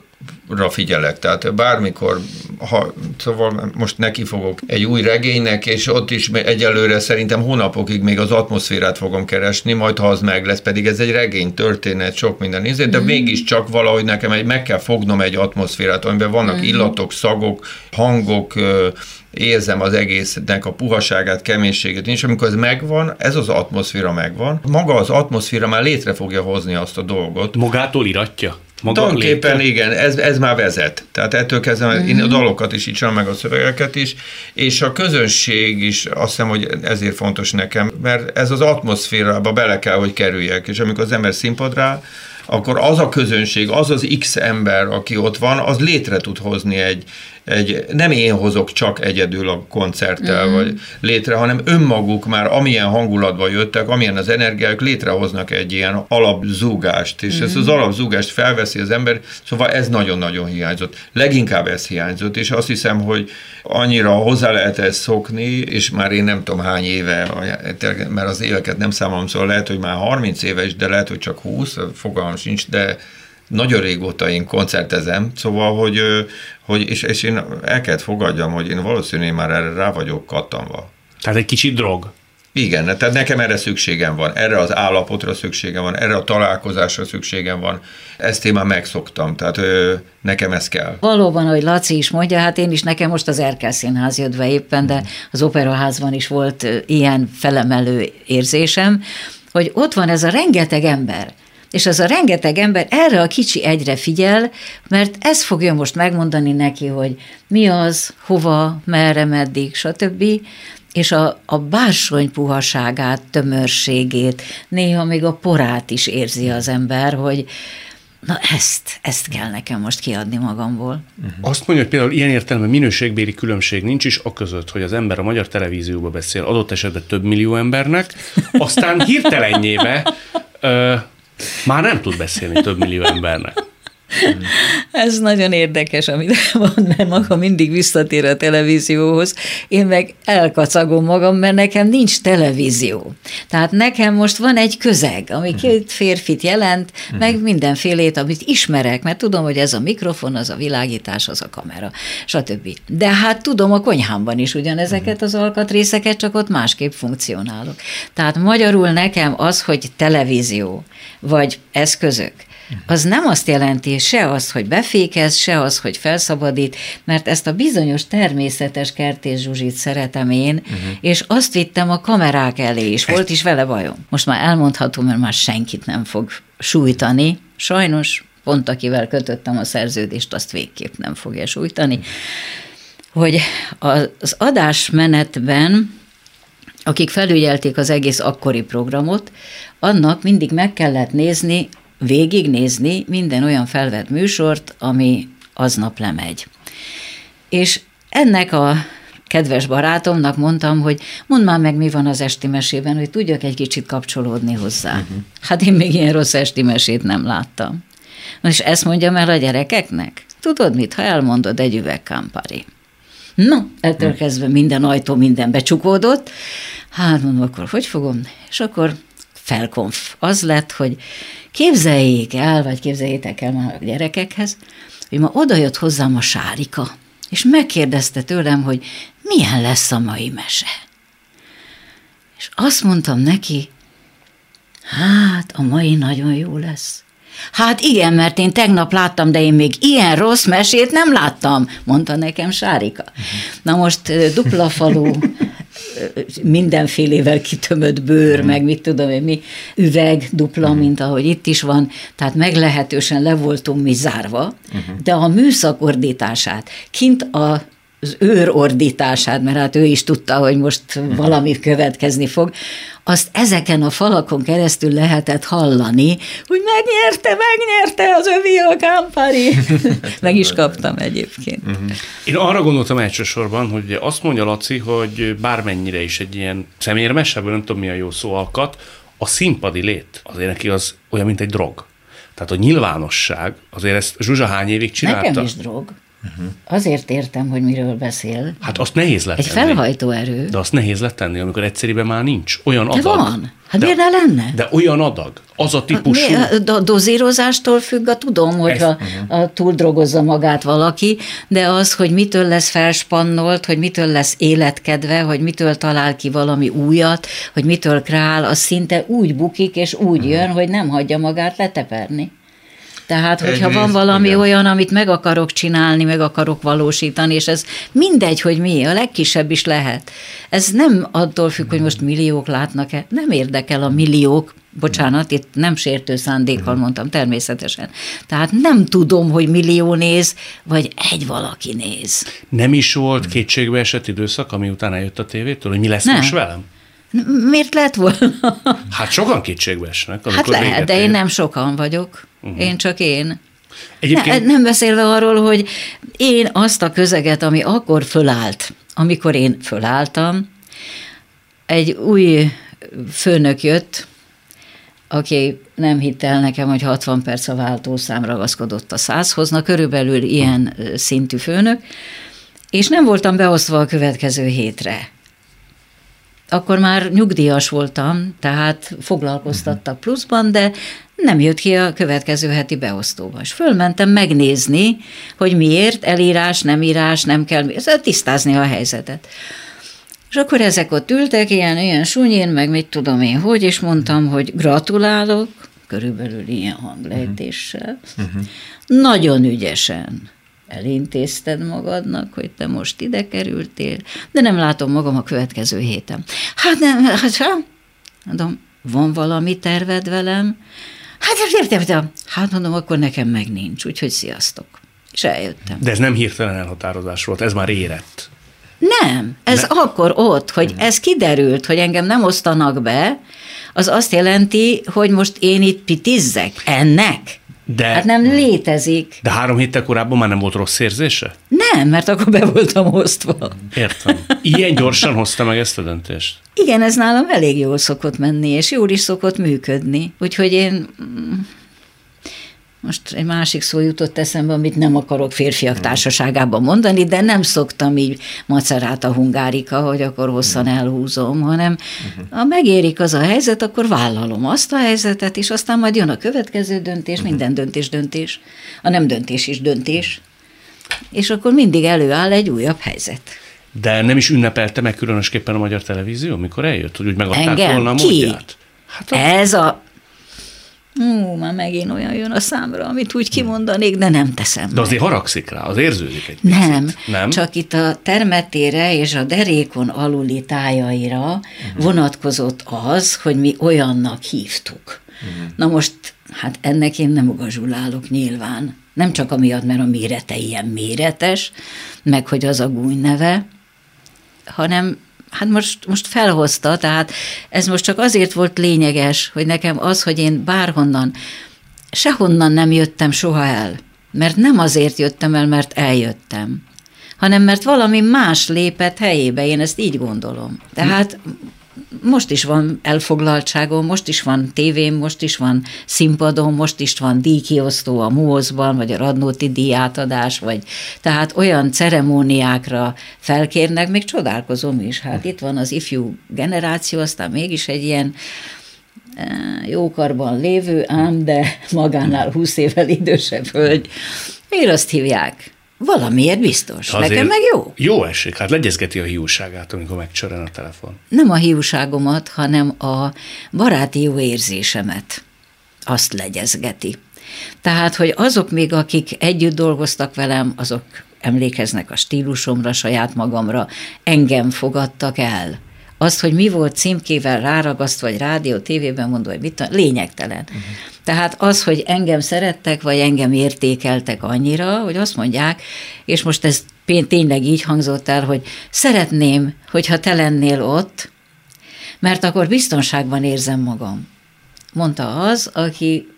figyelek. Tehát bármikor, ha, szóval most neki fogok egy új regénynek, és ott is egyelőre szerintem hónapokig még az atmoszférát fogom keresni, majd ha az meg lesz, pedig ez egy regény, történet, sok minden nézett, de mm. mégiscsak valahogy nekem egy, meg kell fognom egy atmoszférát, amiben vannak mm. illatok, szagok, hangok, érzem az egésznek a puhaságát, keménységét, és amikor ez megvan, ez az atmoszféra megvan, maga az atmoszféra már létre fogja hozni azt a dolgot. Magától iratja? Maga Tulajdonképpen igen, ez, ez már vezet. Tehát ettől kezdve mm-hmm. én a dalokat is így meg a szövegeket is, és a közönség is azt hiszem, hogy ezért fontos nekem, mert ez az atmoszférába bele kell, hogy kerüljek, és amikor az ember színpadra akkor az a közönség, az az X ember, aki ott van, az létre tud hozni egy, egy, nem én hozok csak egyedül a koncerttel, mm. vagy létre, hanem önmaguk már amilyen hangulatban jöttek, amilyen az energiák, létrehoznak egy ilyen alapzúgást, és mm. ezt az alapzúgást felveszi az ember, szóval ez nagyon-nagyon hiányzott. Leginkább ez hiányzott, és azt hiszem, hogy annyira hozzá lehet ezt szokni, és már én nem tudom hány éve, mert az éveket nem számolom, szóval lehet, hogy már 30 éves, de lehet, hogy csak 20, fogalmam sincs, de nagyon régóta én koncertezem, szóval, hogy, hogy és, és én el kellett fogadjam, hogy én valószínűleg már erre rá vagyok kattanva. Tehát egy kicsit drog. Igen, tehát nekem erre szükségem van, erre az állapotra szükségem van, erre a találkozásra szükségem van. Ezt én már megszoktam, tehát ö, nekem ez kell. Valóban, hogy Laci is mondja, hát én is nekem most az Erkel Színház jött be éppen, de az Operaházban is volt ilyen felemelő érzésem, hogy ott van ez a rengeteg ember, és az a rengeteg ember erre a kicsi egyre figyel, mert ez fogja most megmondani neki, hogy mi az, hova, merre, meddig, stb. És a, a bársony puhaságát, tömörségét, néha még a porát is érzi az ember, hogy, Na ezt, ezt kell nekem most kiadni magamból. Uh-huh. Azt mondja, hogy például ilyen értelemben minőségbéri különbség nincs is a között, hogy az ember a magyar televízióba beszél, adott esetben több millió embernek, aztán hirtelenjébe már nem tud beszélni több millió embernek. Ez nagyon érdekes, amit van, mert maga mindig visszatér a televízióhoz. Én meg elkacagom magam, mert nekem nincs televízió. Tehát nekem most van egy közeg, ami mhm. két férfit jelent, mhm. meg mindenfélét, amit ismerek, mert tudom, hogy ez a mikrofon, az a világítás, az a kamera, stb. De hát tudom a konyhámban is ugyanezeket mhm. az alkatrészeket, csak ott másképp funkcionálok. Tehát magyarul nekem az, hogy televízió, vagy eszközök, az nem azt jelenti se az, hogy befékez, se az, hogy felszabadít, mert ezt a bizonyos természetes kertés zsuzsit szeretem én, uh-huh. és azt vittem a kamerák elé is, volt is vele bajom. Most már elmondhatom, mert már senkit nem fog sújtani, sajnos pont akivel kötöttem a szerződést, azt végképp nem fogja sújtani, hogy az adásmenetben akik felügyelték az egész akkori programot, annak mindig meg kellett nézni végignézni minden olyan felvett műsort, ami aznap lemegy. És ennek a kedves barátomnak mondtam, hogy mondd már meg, mi van az esti mesében, hogy tudjak egy kicsit kapcsolódni hozzá. Uh-huh. Hát én még ilyen rossz esti mesét nem láttam. És ezt mondjam el a gyerekeknek? Tudod mit, ha elmondod egy üveg Campari. No, ettől uh-huh. kezdve minden ajtó, minden becsukódott. Hát mondom, akkor hogy fogom? És akkor felkonf. Az lett, hogy Képzeljék el, vagy képzeljétek el már a gyerekekhez, hogy ma odajött hozzám a Sárika, és megkérdezte tőlem, hogy milyen lesz a mai mese. És azt mondtam neki, hát a mai nagyon jó lesz. Hát igen, mert én tegnap láttam, de én még ilyen rossz mesét nem láttam, mondta nekem Sárika. Na most dupla falu, mindenfélével kitömött bőr, meg mit tudom én mi, üveg dupla, mint ahogy itt is van, tehát meglehetősen le voltunk mi zárva, de a műszak ordítását kint a az őr ordítását, mert hát ő is tudta, hogy most valami következni fog, azt ezeken a falakon keresztül lehetett hallani, hogy megnyerte, megnyerte az övi a Campari. Meg is kaptam egyébként. Uh-huh. Én arra gondoltam elsősorban, hogy azt mondja Laci, hogy bármennyire is egy ilyen szemérmesebb, nem tudom mi a jó szó alkat, a színpadi lét azért neki az olyan, mint egy drog. Tehát a nyilvánosság, azért ezt Zsuzsa hány évig csinálta? Nekem is drog. Uh-huh. Azért értem, hogy miről beszél. Hát azt nehéz lett Egy felhajtó erő. De azt nehéz lett tenni, amikor egyszerűen már nincs. Olyan adag. De van. Hát de, miért ne lenne? De olyan adag. Az a típusú. Mi, a dozírozástól függ, a tudom, hogyha uh-huh. a, túl drogozza magát valaki, de az, hogy mitől lesz felspannolt, hogy mitől lesz életkedve, hogy mitől talál ki valami újat, hogy mitől král, az szinte úgy bukik és úgy uh-huh. jön, hogy nem hagyja magát leteperni. Tehát, hogyha Egyrészt, van valami igen. olyan, amit meg akarok csinálni, meg akarok valósítani, és ez mindegy, hogy mi, a legkisebb is lehet. Ez nem attól függ, hogy most milliók látnak-e, nem érdekel a milliók, bocsánat, itt nem sértő szándékkal mondtam, természetesen. Tehát nem tudom, hogy millió néz, vagy egy valaki néz. Nem is volt kétségbe esett időszak, ami utána jött a tévétől, hogy mi lesz nem. most velem? Miért lett volna? Hát sokan kétségbe esnek. Hát lehet, de én nem sokan vagyok. Uh-huh. Én csak én. Egyébként... Ne, nem beszélve arról, hogy én azt a közeget, ami akkor fölállt, amikor én fölálltam, egy új főnök jött, aki nem hitte el nekem, hogy 60 perc a váltószám ragaszkodott a százhoz, na körülbelül ilyen szintű főnök, és nem voltam beosztva a következő hétre akkor már nyugdíjas voltam, tehát foglalkoztattak pluszban, de nem jött ki a következő heti beosztóba. És fölmentem megnézni, hogy miért, elírás, nem írás, nem kell, tisztázni a helyzetet. És akkor ezek ott ültek, ilyen, ilyen sunyén, meg mit tudom én hogy, és mondtam, hogy gratulálok, körülbelül ilyen hanglejtéssel, uh-huh. nagyon ügyesen elintézted magadnak, hogy te most ide kerültél, de nem látom magam a következő héten. Hát nem, hát sem. Mondom, van valami terved velem? Hát értem, értem. Hát mondom, akkor nekem meg nincs, úgyhogy sziasztok. És eljöttem. De ez nem hirtelen elhatározás volt, ez már érett. Nem, ez ne. akkor ott, hogy ez kiderült, hogy engem nem osztanak be, az azt jelenti, hogy most én itt pitizzek ennek. De, hát nem létezik. De három héttel korábban már nem volt rossz érzése? Nem, mert akkor be voltam osztva. Értem. Ilyen gyorsan hozta meg ezt a döntést? Igen, ez nálam elég jól szokott menni, és jól is szokott működni. Úgyhogy én most egy másik szó jutott eszembe, amit nem akarok férfiak társaságában mondani, de nem szoktam így macerát a hungárika, hogy akkor hosszan elhúzom, hanem ha megérik az a helyzet, akkor vállalom azt a helyzetet, és aztán majd jön a következő döntés, minden döntés döntés, a nem döntés is döntés, és akkor mindig előáll egy újabb helyzet. De nem is ünnepelte meg különösképpen a magyar televízió, mikor eljött, hogy úgy megadták Engem? volna a Ki? módját? Hát a... Ez a Hú, már megint olyan jön a számra, amit úgy kimondanék, de nem teszem De azért meg. haragszik rá, az érződik egy picit. Nem, nem, csak itt a termetére és a derékon aluli tájaira uh-huh. vonatkozott az, hogy mi olyannak hívtuk. Uh-huh. Na most, hát ennek én nem ugazsulálok nyilván. Nem csak amiatt, mert a mérete ilyen méretes, meg hogy az a gúny neve, hanem hát most, most felhozta, tehát ez most csak azért volt lényeges, hogy nekem az, hogy én bárhonnan, sehonnan nem jöttem soha el, mert nem azért jöttem el, mert eljöttem, hanem mert valami más lépett helyébe, én ezt így gondolom. Tehát most is van elfoglaltságom, most is van tévém, most is van színpadom, most is van díjkiosztó a MUOS-ban, vagy a Radnóti díjátadás, vagy tehát olyan ceremóniákra felkérnek, még csodálkozom is. Hát itt van az ifjú generáció, aztán mégis egy ilyen eh, jókarban lévő, ám de magánál 20 évvel idősebb hölgy. Miért azt hívják? Valamiért biztos. Azért Nekem meg jó. Jó esik. Hát legyezgeti a hiúságát, amikor megcsörön a telefon. Nem a hiúságomat, hanem a baráti jó érzésemet. Azt legyezgeti. Tehát, hogy azok még, akik együtt dolgoztak velem, azok emlékeznek a stílusomra, saját magamra, engem fogadtak el. Azt, hogy mi volt címkével ráragasztva, vagy rádió, tévében mondva, hogy mit lényegtelen. Uh-huh. Tehát az, hogy engem szerettek, vagy engem értékeltek annyira, hogy azt mondják, és most ez tényleg így hangzott el, hogy szeretném, hogyha te lennél ott, mert akkor biztonságban érzem magam. Mondta az, aki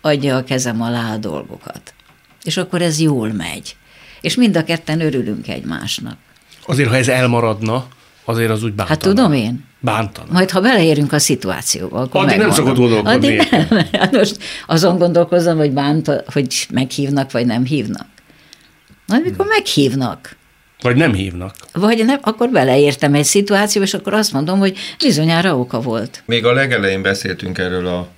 adja a kezem alá a dolgokat. És akkor ez jól megy. És mind a ketten örülünk egymásnak. Azért, ha ez elmaradna, azért az úgy bántana. Hát tudom én. Bántana. Majd, ha beleérünk a szituációba, akkor Addig nem szokott gondolkodni. Addig nem. Hát most azon gondolkozom, hogy bánt, hogy meghívnak, vagy nem hívnak. Majd mikor meghívnak. Vagy nem hívnak. Vagy nem, akkor beleértem egy szituációba, és akkor azt mondom, hogy bizonyára oka volt. Még a legelején beszéltünk erről a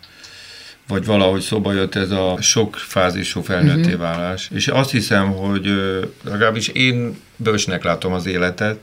vagy valahogy szóba jött ez a sok fázisú felnőtté uh-huh. válás. És azt hiszem, hogy legalábbis én bölcsnek látom az életet,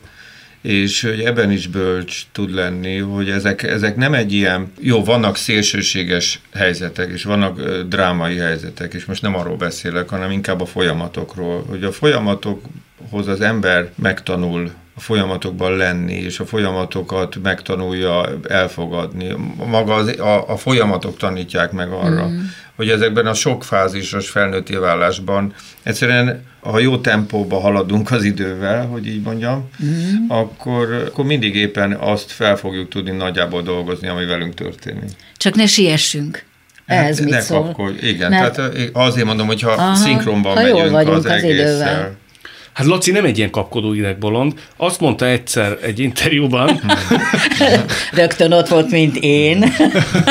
és hogy ebben is bölcs tud lenni, hogy ezek, ezek nem egy ilyen, jó, vannak szélsőséges helyzetek, és vannak drámai helyzetek, és most nem arról beszélek, hanem inkább a folyamatokról, hogy a folyamatokhoz az ember megtanul a folyamatokban lenni, és a folyamatokat megtanulja elfogadni. Maga az, a, a folyamatok tanítják meg arra, mm. hogy ezekben a sok fázisos felnőtté válásban egyszerűen, ha jó tempóba haladunk az idővel, hogy így mondjam, mm. akkor, akkor mindig éppen azt fel fogjuk tudni nagyjából dolgozni, ami velünk történik. Csak ne siessünk. Ez hát, mit ne szól? Kapkodj. Igen, Mert... tehát azért mondom, hogy ha szinkronban ha megyünk az, az egésszel. Idővel Hát Laci nem egy ilyen kapkodó idegbolond. Azt mondta egyszer egy interjúban. Rögtön ott volt, mint én.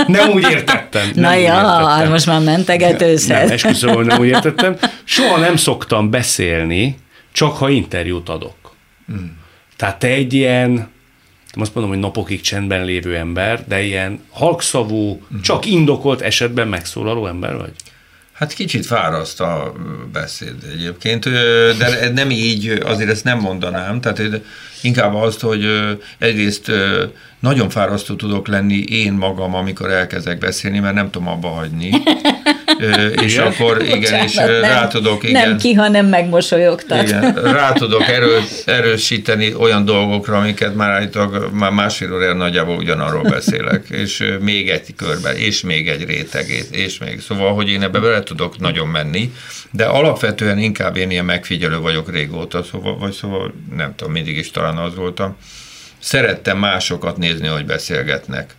nem úgy értettem. Nem Na ja, értettem. Most már mentegetőszed. Nem, esküszöm, nem úgy értettem. Soha nem szoktam beszélni, csak ha interjút adok. Hmm. Tehát te egy ilyen, nem azt mondom, hogy napokig csendben lévő ember, de ilyen halkszavú, hmm. csak indokolt esetben megszólaló ember vagy? Hát kicsit fáraszt a beszéd egyébként, de nem így, azért ezt nem mondanám, tehát inkább azt, hogy egyrészt nagyon fárasztó tudok lenni én magam, amikor elkezdek beszélni, mert nem tudom abba hagyni. és igen? akkor igen, Bocsánat, és nem, rá tudok, igen. Nem ki, hanem megmosolyogtat. Igen, rá tudok erő, erősíteni olyan dolgokra, amiket már állítólag már másfél órája nagyjából ugyanarról beszélek, és még egy körben, és még egy rétegét, és még. Szóval, hogy én ebbe bele tudok nagyon menni, de alapvetően inkább én ilyen megfigyelő vagyok régóta, szóval, vagy szóval nem tudom, mindig is talán az voltam. Szerettem másokat nézni, hogy beszélgetnek.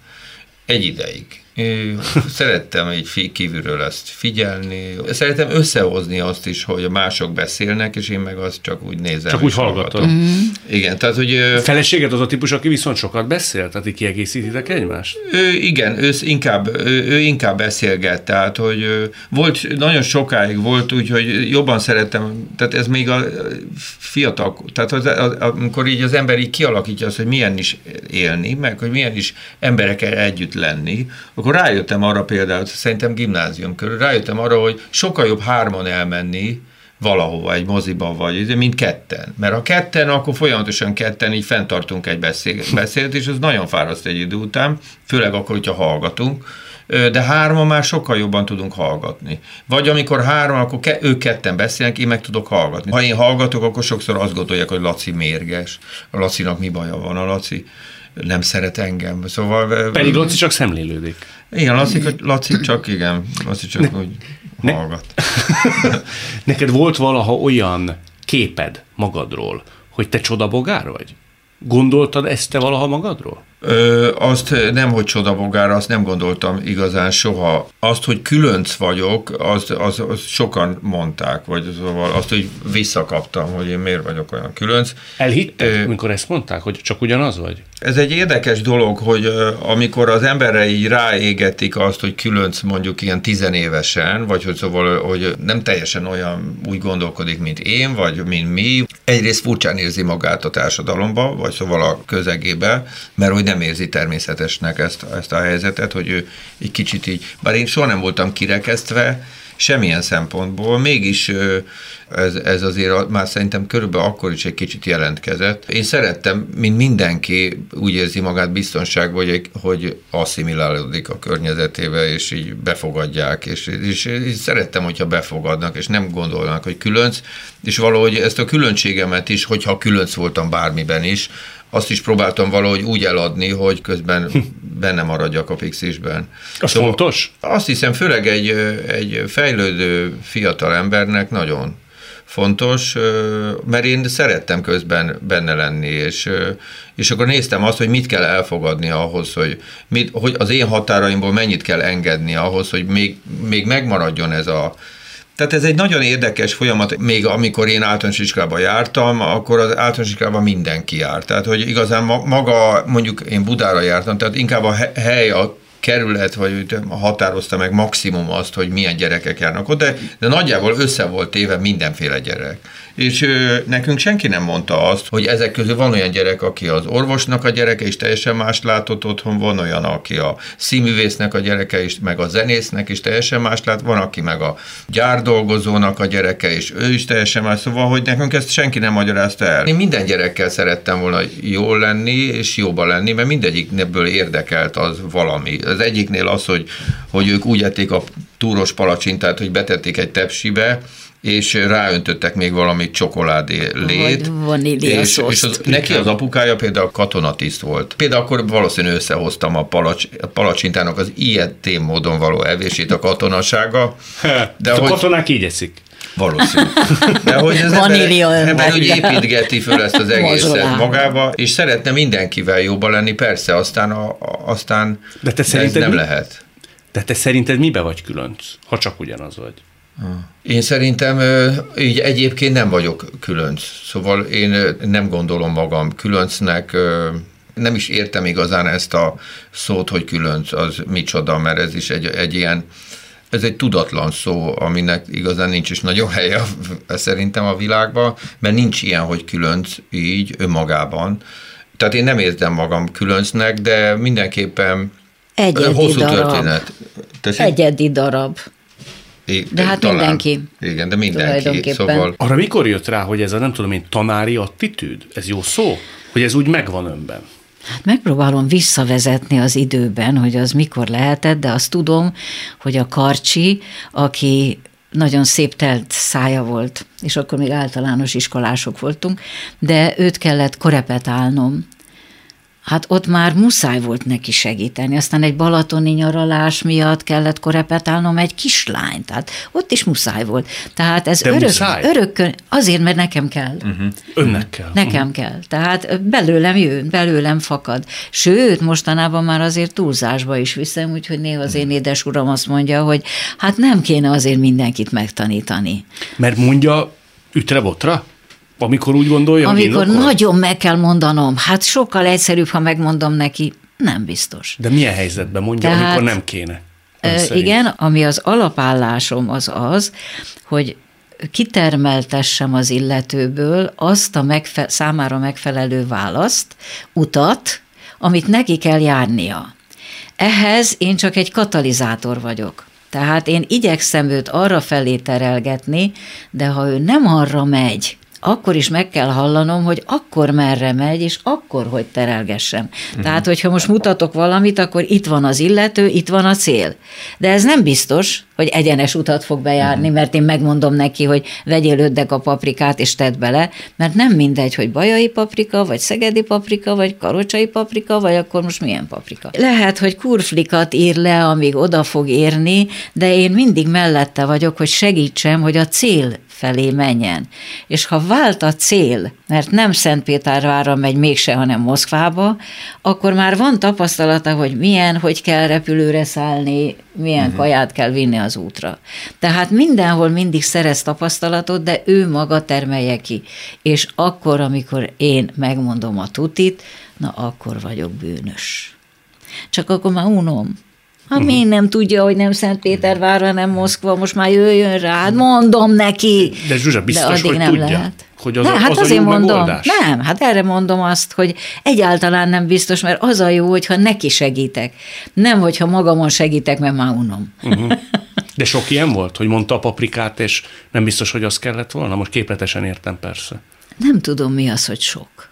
Egy ideig Szerettem így kívülről ezt figyelni. Szeretem összehozni azt is, hogy mások beszélnek, és én meg azt csak úgy nézem. Csak úgy hallgatom. Mm. Igen, tehát hogy... Feleséget az a típus, aki viszont sokat beszél? Tehát így kiegészítitek egymást? Ő, igen, ő inkább, ő, ő inkább beszélget, tehát hogy volt, nagyon sokáig volt úgy, hogy jobban szerettem, tehát ez még a fiatal, tehát az, az, amikor így az ember így kialakítja azt, hogy milyen is élni, meg hogy milyen is emberekkel együtt lenni, akkor rájöttem arra például, szerintem gimnázium körül, rájöttem arra, hogy sokkal jobb hárman elmenni, valahova, egy moziba vagy, mint ketten. Mert ha ketten, akkor folyamatosan ketten így fenntartunk egy beszélt, és az nagyon fáraszt egy idő után, főleg akkor, hogyha hallgatunk, de hárman már sokkal jobban tudunk hallgatni. Vagy amikor három, akkor ke- ők ketten beszélnek, én meg tudok hallgatni. Ha én hallgatok, akkor sokszor azt gondolják, hogy Laci mérges. A Lacinak mi baja van, a Laci nem szeret engem. Szóval... Pedig Laci csak szemlélődik. Igen, Laci, Laci csak, igen, Laci csak ne, úgy hallgat. Ne, neked volt valaha olyan képed magadról, hogy te csodabogár vagy? Gondoltad ezt te valaha magadról? Ö, azt nem, hogy csodabogára, azt nem gondoltam igazán soha. Azt, hogy különc vagyok, azt, az, az sokan mondták, vagy szóval azt, hogy visszakaptam, hogy én miért vagyok olyan különc. Elhitted, Ö, amikor ezt mondták, hogy csak ugyanaz vagy? Ez egy érdekes dolog, hogy amikor az emberre így ráégetik azt, hogy különc mondjuk ilyen tizenévesen, vagy hogy szóval, hogy nem teljesen olyan úgy gondolkodik, mint én, vagy mint mi, egyrészt furcsán érzi magát a társadalomba, vagy szóval a közegébe, mert hogy nem érzi természetesnek ezt, ezt a helyzetet, hogy ő egy kicsit így, bár én soha nem voltam kirekesztve, semmilyen szempontból, mégis ez, ez azért már szerintem körülbelül akkor is egy kicsit jelentkezett. Én szerettem, mint mindenki úgy érzi magát biztonságban, hogy, hogy asszimilálódik a környezetébe, és így befogadják, és, és, és szerettem, hogyha befogadnak, és nem gondolnak, hogy különc, és valahogy ezt a különbségemet is, hogyha különc voltam bármiben is, azt is próbáltam valahogy úgy eladni, hogy közben benne maradjak a pixisben. Az szóval fontos? Azt hiszem, főleg egy, egy fejlődő fiatal embernek nagyon fontos, mert én szerettem közben benne lenni, és, és akkor néztem azt, hogy mit kell elfogadni ahhoz, hogy, mit, hogy az én határaimból mennyit kell engedni ahhoz, hogy még, még megmaradjon ez a, tehát ez egy nagyon érdekes folyamat, még amikor én általános iskolában jártam, akkor az általános iskolában mindenki járt. Tehát, hogy igazán maga, mondjuk én Budára jártam, tehát inkább a hely, a kerület, vagy határozta meg maximum azt, hogy milyen gyerekek járnak oda, de nagyjából össze volt téve mindenféle gyerek és ö, nekünk senki nem mondta azt, hogy ezek közül van olyan gyerek, aki az orvosnak a gyereke, és teljesen más látott otthon, van olyan, aki a színművésznek a gyereke, és meg a zenésznek is teljesen más lát, van, aki meg a gyárdolgozónak a gyereke, és ő is teljesen más, szóval, hogy nekünk ezt senki nem magyarázta el. Én minden gyerekkel szerettem volna jól lenni, és jóba lenni, mert mindegyikből érdekelt az valami. Az egyiknél az, hogy, hogy ők úgy ették a túros palacsintát, hogy betették egy tepsibe, és ráöntöttek még valami csokoládé lét. És, és az, neki az apukája például katonatiszt volt. Például akkor valószínűleg összehoztam a, palacs, a palacsintának az ilyetén módon való evését a katonasága. De a hogy, katonák így eszik. Valószínű. De hogy az ember, ember hogy építgeti föl ezt az egészet magába, és szeretne mindenkivel jóba lenni, persze, aztán, a, a, aztán de te ez nem mi? lehet. De te szerinted mibe vagy különc, ha csak ugyanaz vagy? Én szerintem így egyébként nem vagyok különc. Szóval én nem gondolom magam különcnek, nem is értem igazán ezt a szót, hogy különc, az micsoda, mert ez is egy, egy ilyen, ez egy tudatlan szó, aminek igazán nincs is nagyon helye szerintem a világban, mert nincs ilyen, hogy különc így önmagában. Tehát én nem érzem magam különcnek, de mindenképpen Egyedi hosszú darab. történet. Tessék? Egyedi darab. É, de hát talán, mindenki. Igen, de mindenki. Szóval... Arra mikor jött rá, hogy ez a nem tudom én tanári attitűd? Ez jó szó? Hogy ez úgy megvan önben? Hát megpróbálom visszavezetni az időben, hogy az mikor lehetett, de azt tudom, hogy a Karcsi, aki nagyon szép telt szája volt, és akkor még általános iskolások voltunk, de őt kellett korepetálnom, hát ott már muszáj volt neki segíteni. Aztán egy balatoni nyaralás miatt kellett korepetálnom egy kislányt, tehát ott is muszáj volt. Tehát ez örök, örök, azért, mert nekem kell. Uh-huh. Önnek kell. Nekem uh-huh. kell. Tehát belőlem jön, belőlem fakad. Sőt, mostanában már azért túlzásba is viszem, úgyhogy néha az én édes uram azt mondja, hogy hát nem kéne azért mindenkit megtanítani. Mert mondja ütre-botra? Amikor úgy gondolja, Amikor hogy nagyon meg kell mondanom, hát sokkal egyszerűbb, ha megmondom neki, nem biztos. De milyen helyzetben mondja, Tehát, amikor nem kéne? Igen, ami az alapállásom az az, hogy kitermeltessem az illetőből azt a megfe- számára megfelelő választ, utat, amit neki kell járnia. Ehhez én csak egy katalizátor vagyok. Tehát én igyekszem őt arra felé terelgetni, de ha ő nem arra megy, akkor is meg kell hallanom, hogy akkor merre megy, és akkor hogy terelgessem. Uh-huh. Tehát, hogyha most mutatok valamit, akkor itt van az illető, itt van a cél. De ez nem biztos, hogy egyenes utat fog bejárni, uh-huh. mert én megmondom neki, hogy vegyél öddek a paprikát, és tedd bele, mert nem mindegy, hogy bajai paprika, vagy szegedi paprika, vagy karocsai paprika, vagy akkor most milyen paprika. Lehet, hogy kurflikat ír le, amíg oda fog érni, de én mindig mellette vagyok, hogy segítsem, hogy a cél felé menjen. És ha vált a cél, mert nem Szentpétervárra megy mégse, hanem Moszkvába, akkor már van tapasztalata, hogy milyen, hogy kell repülőre szállni, milyen uh-huh. kaját kell vinni az útra. Tehát mindenhol mindig szerez tapasztalatot, de ő maga termelje ki. És akkor, amikor én megmondom a tutit, na akkor vagyok bűnös. Csak akkor már unom. Ha uh-huh. miért nem tudja, hogy nem Szentpétervár, hanem Moszkva, most már jöjjön rá, hát mondom neki. De Zsuzsa biztos, de hogy nem tudja. Lehet. Hogy az, nem, hát az azért a mondom, megoldás? nem, hát erre mondom azt, hogy egyáltalán nem biztos, mert az a jó, hogyha neki segítek. Nem, hogyha magamon segítek, mert már unom. Uh-huh. De sok ilyen volt, hogy mondta a paprikát, és nem biztos, hogy az kellett volna? Most képletesen értem persze. Nem tudom, mi az, hogy sok.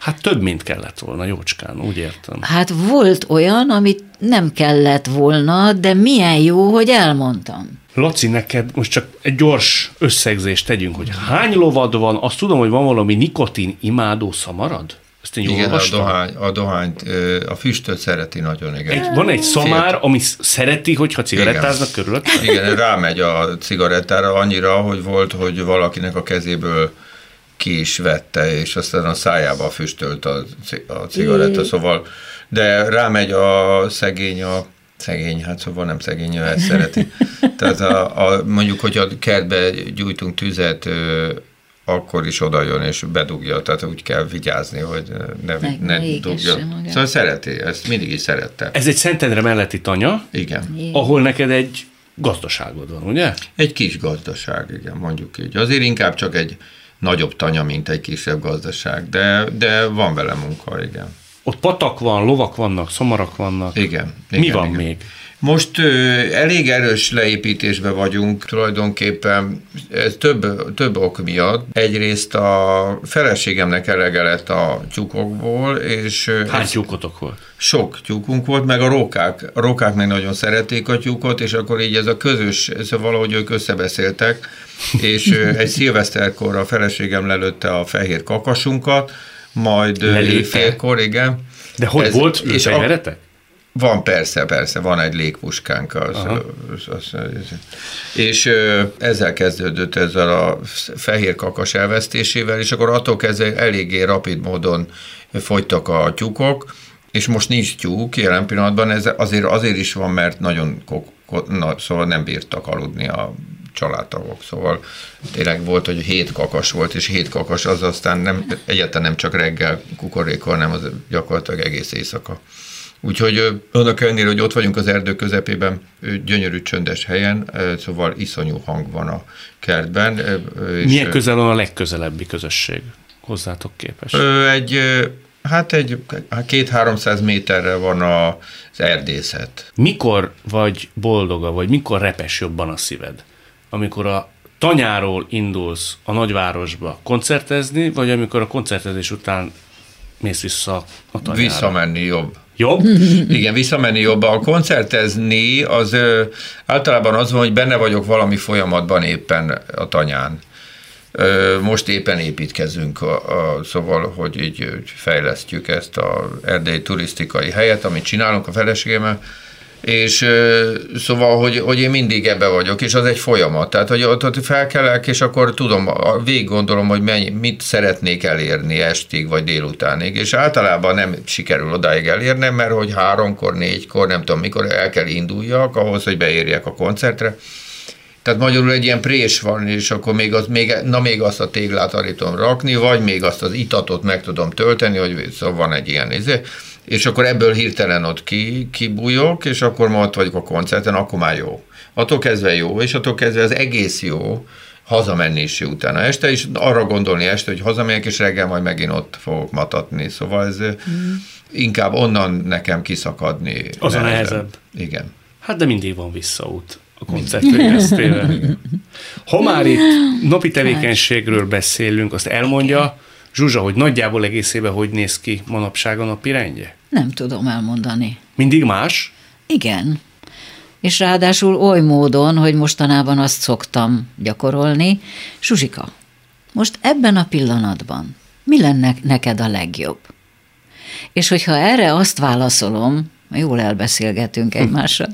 Hát több, mint kellett volna, jócskán, úgy értem. Hát volt olyan, amit nem kellett volna, de milyen jó, hogy elmondtam. Laci, neked most csak egy gyors összegzést tegyünk, hogy hány lovad van, azt tudom, hogy van valami nikotin imádó szamarad? Ezt én jól Igen, a, olvastam? dohány, a dohányt, a füstöt szereti nagyon, igen. Egy, van egy szamár, ami szereti, hogyha cigarettáznak körülött. Igen, rámegy a cigarettára annyira, hogy volt, hogy valakinek a kezéből ki is vette, és aztán a szájába füstölt a, a cigaretta, szóval, de rámegy a szegény, a szegény, hát szóval nem szegény, ő ezt szereti. Tehát a, a, mondjuk, hogy a kertbe gyújtunk tüzet, akkor is oda jön és bedugja, tehát úgy kell vigyázni, hogy ne, Meg ne dugja. magát. Szóval szereti, ezt mindig is szerette. Ez egy Szentendre melletti tanya, Igen. ahol neked egy gazdaságod van, ugye? Egy kis gazdaság, igen, mondjuk így. Azért inkább csak egy nagyobb tanya, mint egy kisebb gazdaság, de, de van vele munka, igen. Ott patak van, lovak vannak, szomarak vannak. Igen. Mi igen, van igen. még? Most elég erős leépítésben vagyunk, tulajdonképpen ez több, több ok miatt. Egyrészt a feleségemnek elege lett a tyúkokból, és Hány tyúkotok volt? sok tyúkunk volt, meg a rókák. A rókák meg nagyon szerették a tyúkot, és akkor így ez a közös, szóval valahogy ők összebeszéltek, és egy szilveszterkor a feleségem lelőtte a fehér kakasunkat, majd éjfélkor, igen. De hogy Ez- volt és a-? Van, persze, persze, van egy légpuskánk. Az, az, az, az, és ezzel kezdődött ezzel a fehér kakas elvesztésével, és akkor attól kezdve eléggé rapid módon fogytak a tyúkok, és most nincs tyúk jelen pillanatban, ez azért, azért is van, mert nagyon na, szóval nem bírtak aludni a családtagok, szóval tényleg volt, hogy hét kakas volt, és hét kakas az aztán nem, egyáltalán nem csak reggel kukorékol, hanem az gyakorlatilag egész éjszaka. Úgyhogy annak ellenére, hogy ott vagyunk az erdő közepében, gyönyörű csöndes helyen, szóval iszonyú hang van a kertben. és, Milyen közel van a legközelebbi közösség hozzátok képest? Ö, egy, hát egy hát két-háromszáz méterre van a, az erdészet. Mikor vagy boldoga, vagy mikor repes jobban a szíved? Amikor a tanyáról indulsz a nagyvárosba koncertezni, vagy amikor a koncertezés után mész vissza a tanyára? Visszamenni jobb. Jobb? Igen, visszamenni jobb. A koncertezni az ö, általában az van, hogy benne vagyok valami folyamatban éppen a tanyán. Ö, Most éppen építkezünk, a, a, szóval, hogy így fejlesztjük ezt a erdei turisztikai helyet, amit csinálunk a feleségemmel, és szóval, hogy, hogy én mindig ebbe vagyok, és az egy folyamat. Tehát, hogy ott, ott felkelek, és akkor tudom, végig gondolom, hogy mennyi, mit szeretnék elérni estig, vagy délutánig, és általában nem sikerül odáig elérnem, mert hogy háromkor, négykor, nem tudom mikor el kell induljak ahhoz, hogy beérjek a koncertre. Tehát magyarul egy ilyen prés van, és akkor még, az, még, na még azt a téglát arra rakni, vagy még azt az itatot meg tudom tölteni, hogy szóval van egy ilyen izé, és akkor ebből hirtelen ott ki, kibújok, és akkor ma ott vagyok a koncerten, akkor már jó. Attól kezdve jó, és attól kezdve az egész jó, hazamenni is jó utána este, és arra gondolni este, hogy hazamegyek, és reggel majd megint ott fogok matatni. Szóval ez mm. inkább onnan nekem kiszakadni. Az a nehezebb. Igen. Hát de mindig van visszaút a koncert végeztével. Ha már itt napi tevékenységről beszélünk, azt elmondja Zsuzsa, hogy nagyjából egészében hogy néz ki manapság a napi rendje? Nem tudom elmondani. Mindig más? Igen. És ráadásul oly módon, hogy mostanában azt szoktam gyakorolni. Zsuzsika, most ebben a pillanatban mi lenne neked a legjobb? És hogyha erre azt válaszolom, jól elbeszélgetünk egymással,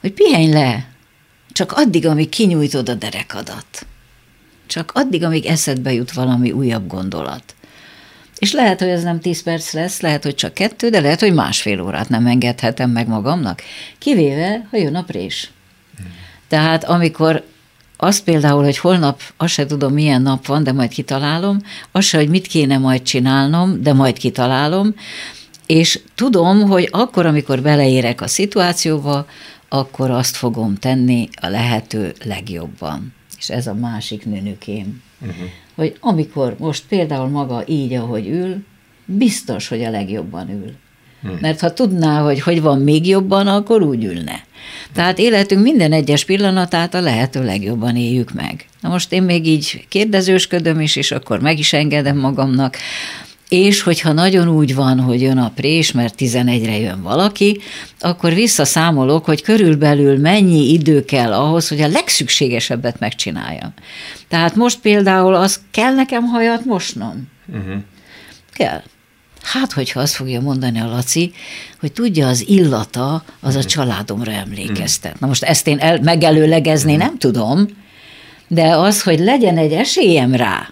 hogy pihenj le, csak addig, amíg kinyújtod a derekadat. Csak addig, amíg eszedbe jut valami újabb gondolat. És lehet, hogy ez nem 10 perc lesz, lehet, hogy csak kettő, de lehet, hogy másfél órát nem engedhetem meg magamnak. Kivéve, ha jön a prés. Tehát amikor azt például, hogy holnap, azt se tudom, milyen nap van, de majd kitalálom, azt se, hogy mit kéne majd csinálnom, de majd kitalálom, és tudom, hogy akkor, amikor beleérek a szituációba, akkor azt fogom tenni a lehető legjobban. És ez a másik nőnökém. Uh-huh. Hogy amikor most például maga így, ahogy ül, biztos, hogy a legjobban ül. Uh-huh. Mert ha tudná, hogy hogy van még jobban, akkor úgy ülne. Tehát életünk minden egyes pillanatát a lehető legjobban éljük meg. Na most én még így kérdezősködöm is, és akkor meg is engedem magamnak, és hogyha nagyon úgy van, hogy jön a prés, mert 11-re jön valaki, akkor visszaszámolok, hogy körülbelül mennyi idő kell ahhoz, hogy a legszükségesebbet megcsináljam. Tehát most például az kell nekem hajat mosnom? Uh-huh. Kell. Hát, hogyha azt fogja mondani a Laci, hogy tudja, az illata az a mhm. családomra emlékeztet. Na most ezt én el, megelőlegezni uh-huh. nem tudom, de az, hogy legyen egy esélyem rá,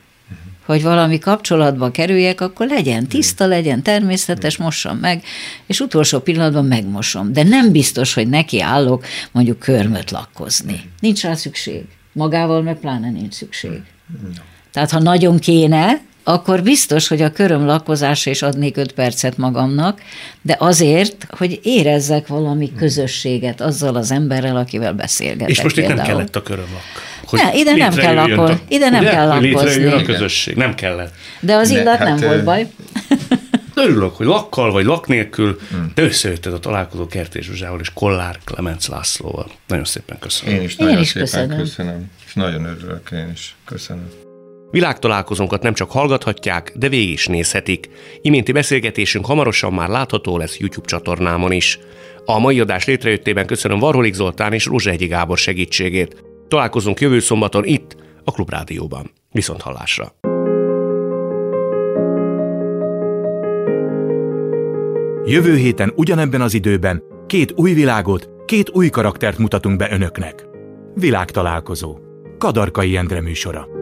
hogy valami kapcsolatba kerüljek, akkor legyen tiszta, legyen természetes, mossam meg, és utolsó pillanatban megmosom. De nem biztos, hogy neki állok mondjuk körmöt lakkozni. Nincs rá szükség. Magával meg pláne nincs szükség. Tehát ha nagyon kéne, akkor biztos, hogy a köröm lakozásra is adnék öt percet magamnak, de azért, hogy érezzek valami közösséget azzal az emberrel, akivel beszélgetek. És most itt nem kellett a körömlak. Hogy ne, ide nem kell lakni. Ide nem ugye? kell lakkozni. a közösség, nem kellett. De az illat hát, nem volt baj. Örülök, hogy lakkal vagy lak nélkül, hmm. de összejötted a találkozó Kertés Zsuzsával és Kollár Klemenc Lászlóval. Nagyon szépen köszönöm. Én is nagyon én is szépen köszönöm. köszönöm. És nagyon örülök én is. Köszönöm. Világtalálkozónkat nem csak hallgathatják, de végig is nézhetik. Iménti beszélgetésünk hamarosan már látható lesz YouTube csatornámon is. A mai adás létrejöttében köszönöm Varholik Zoltán és Egyi Gábor segítségét. Találkozunk jövő szombaton itt, a Klubrádióban. Viszont hallásra! Jövő héten ugyanebben az időben két új világot, két új karaktert mutatunk be önöknek. Világtalálkozó. Kadarkai Endre műsora.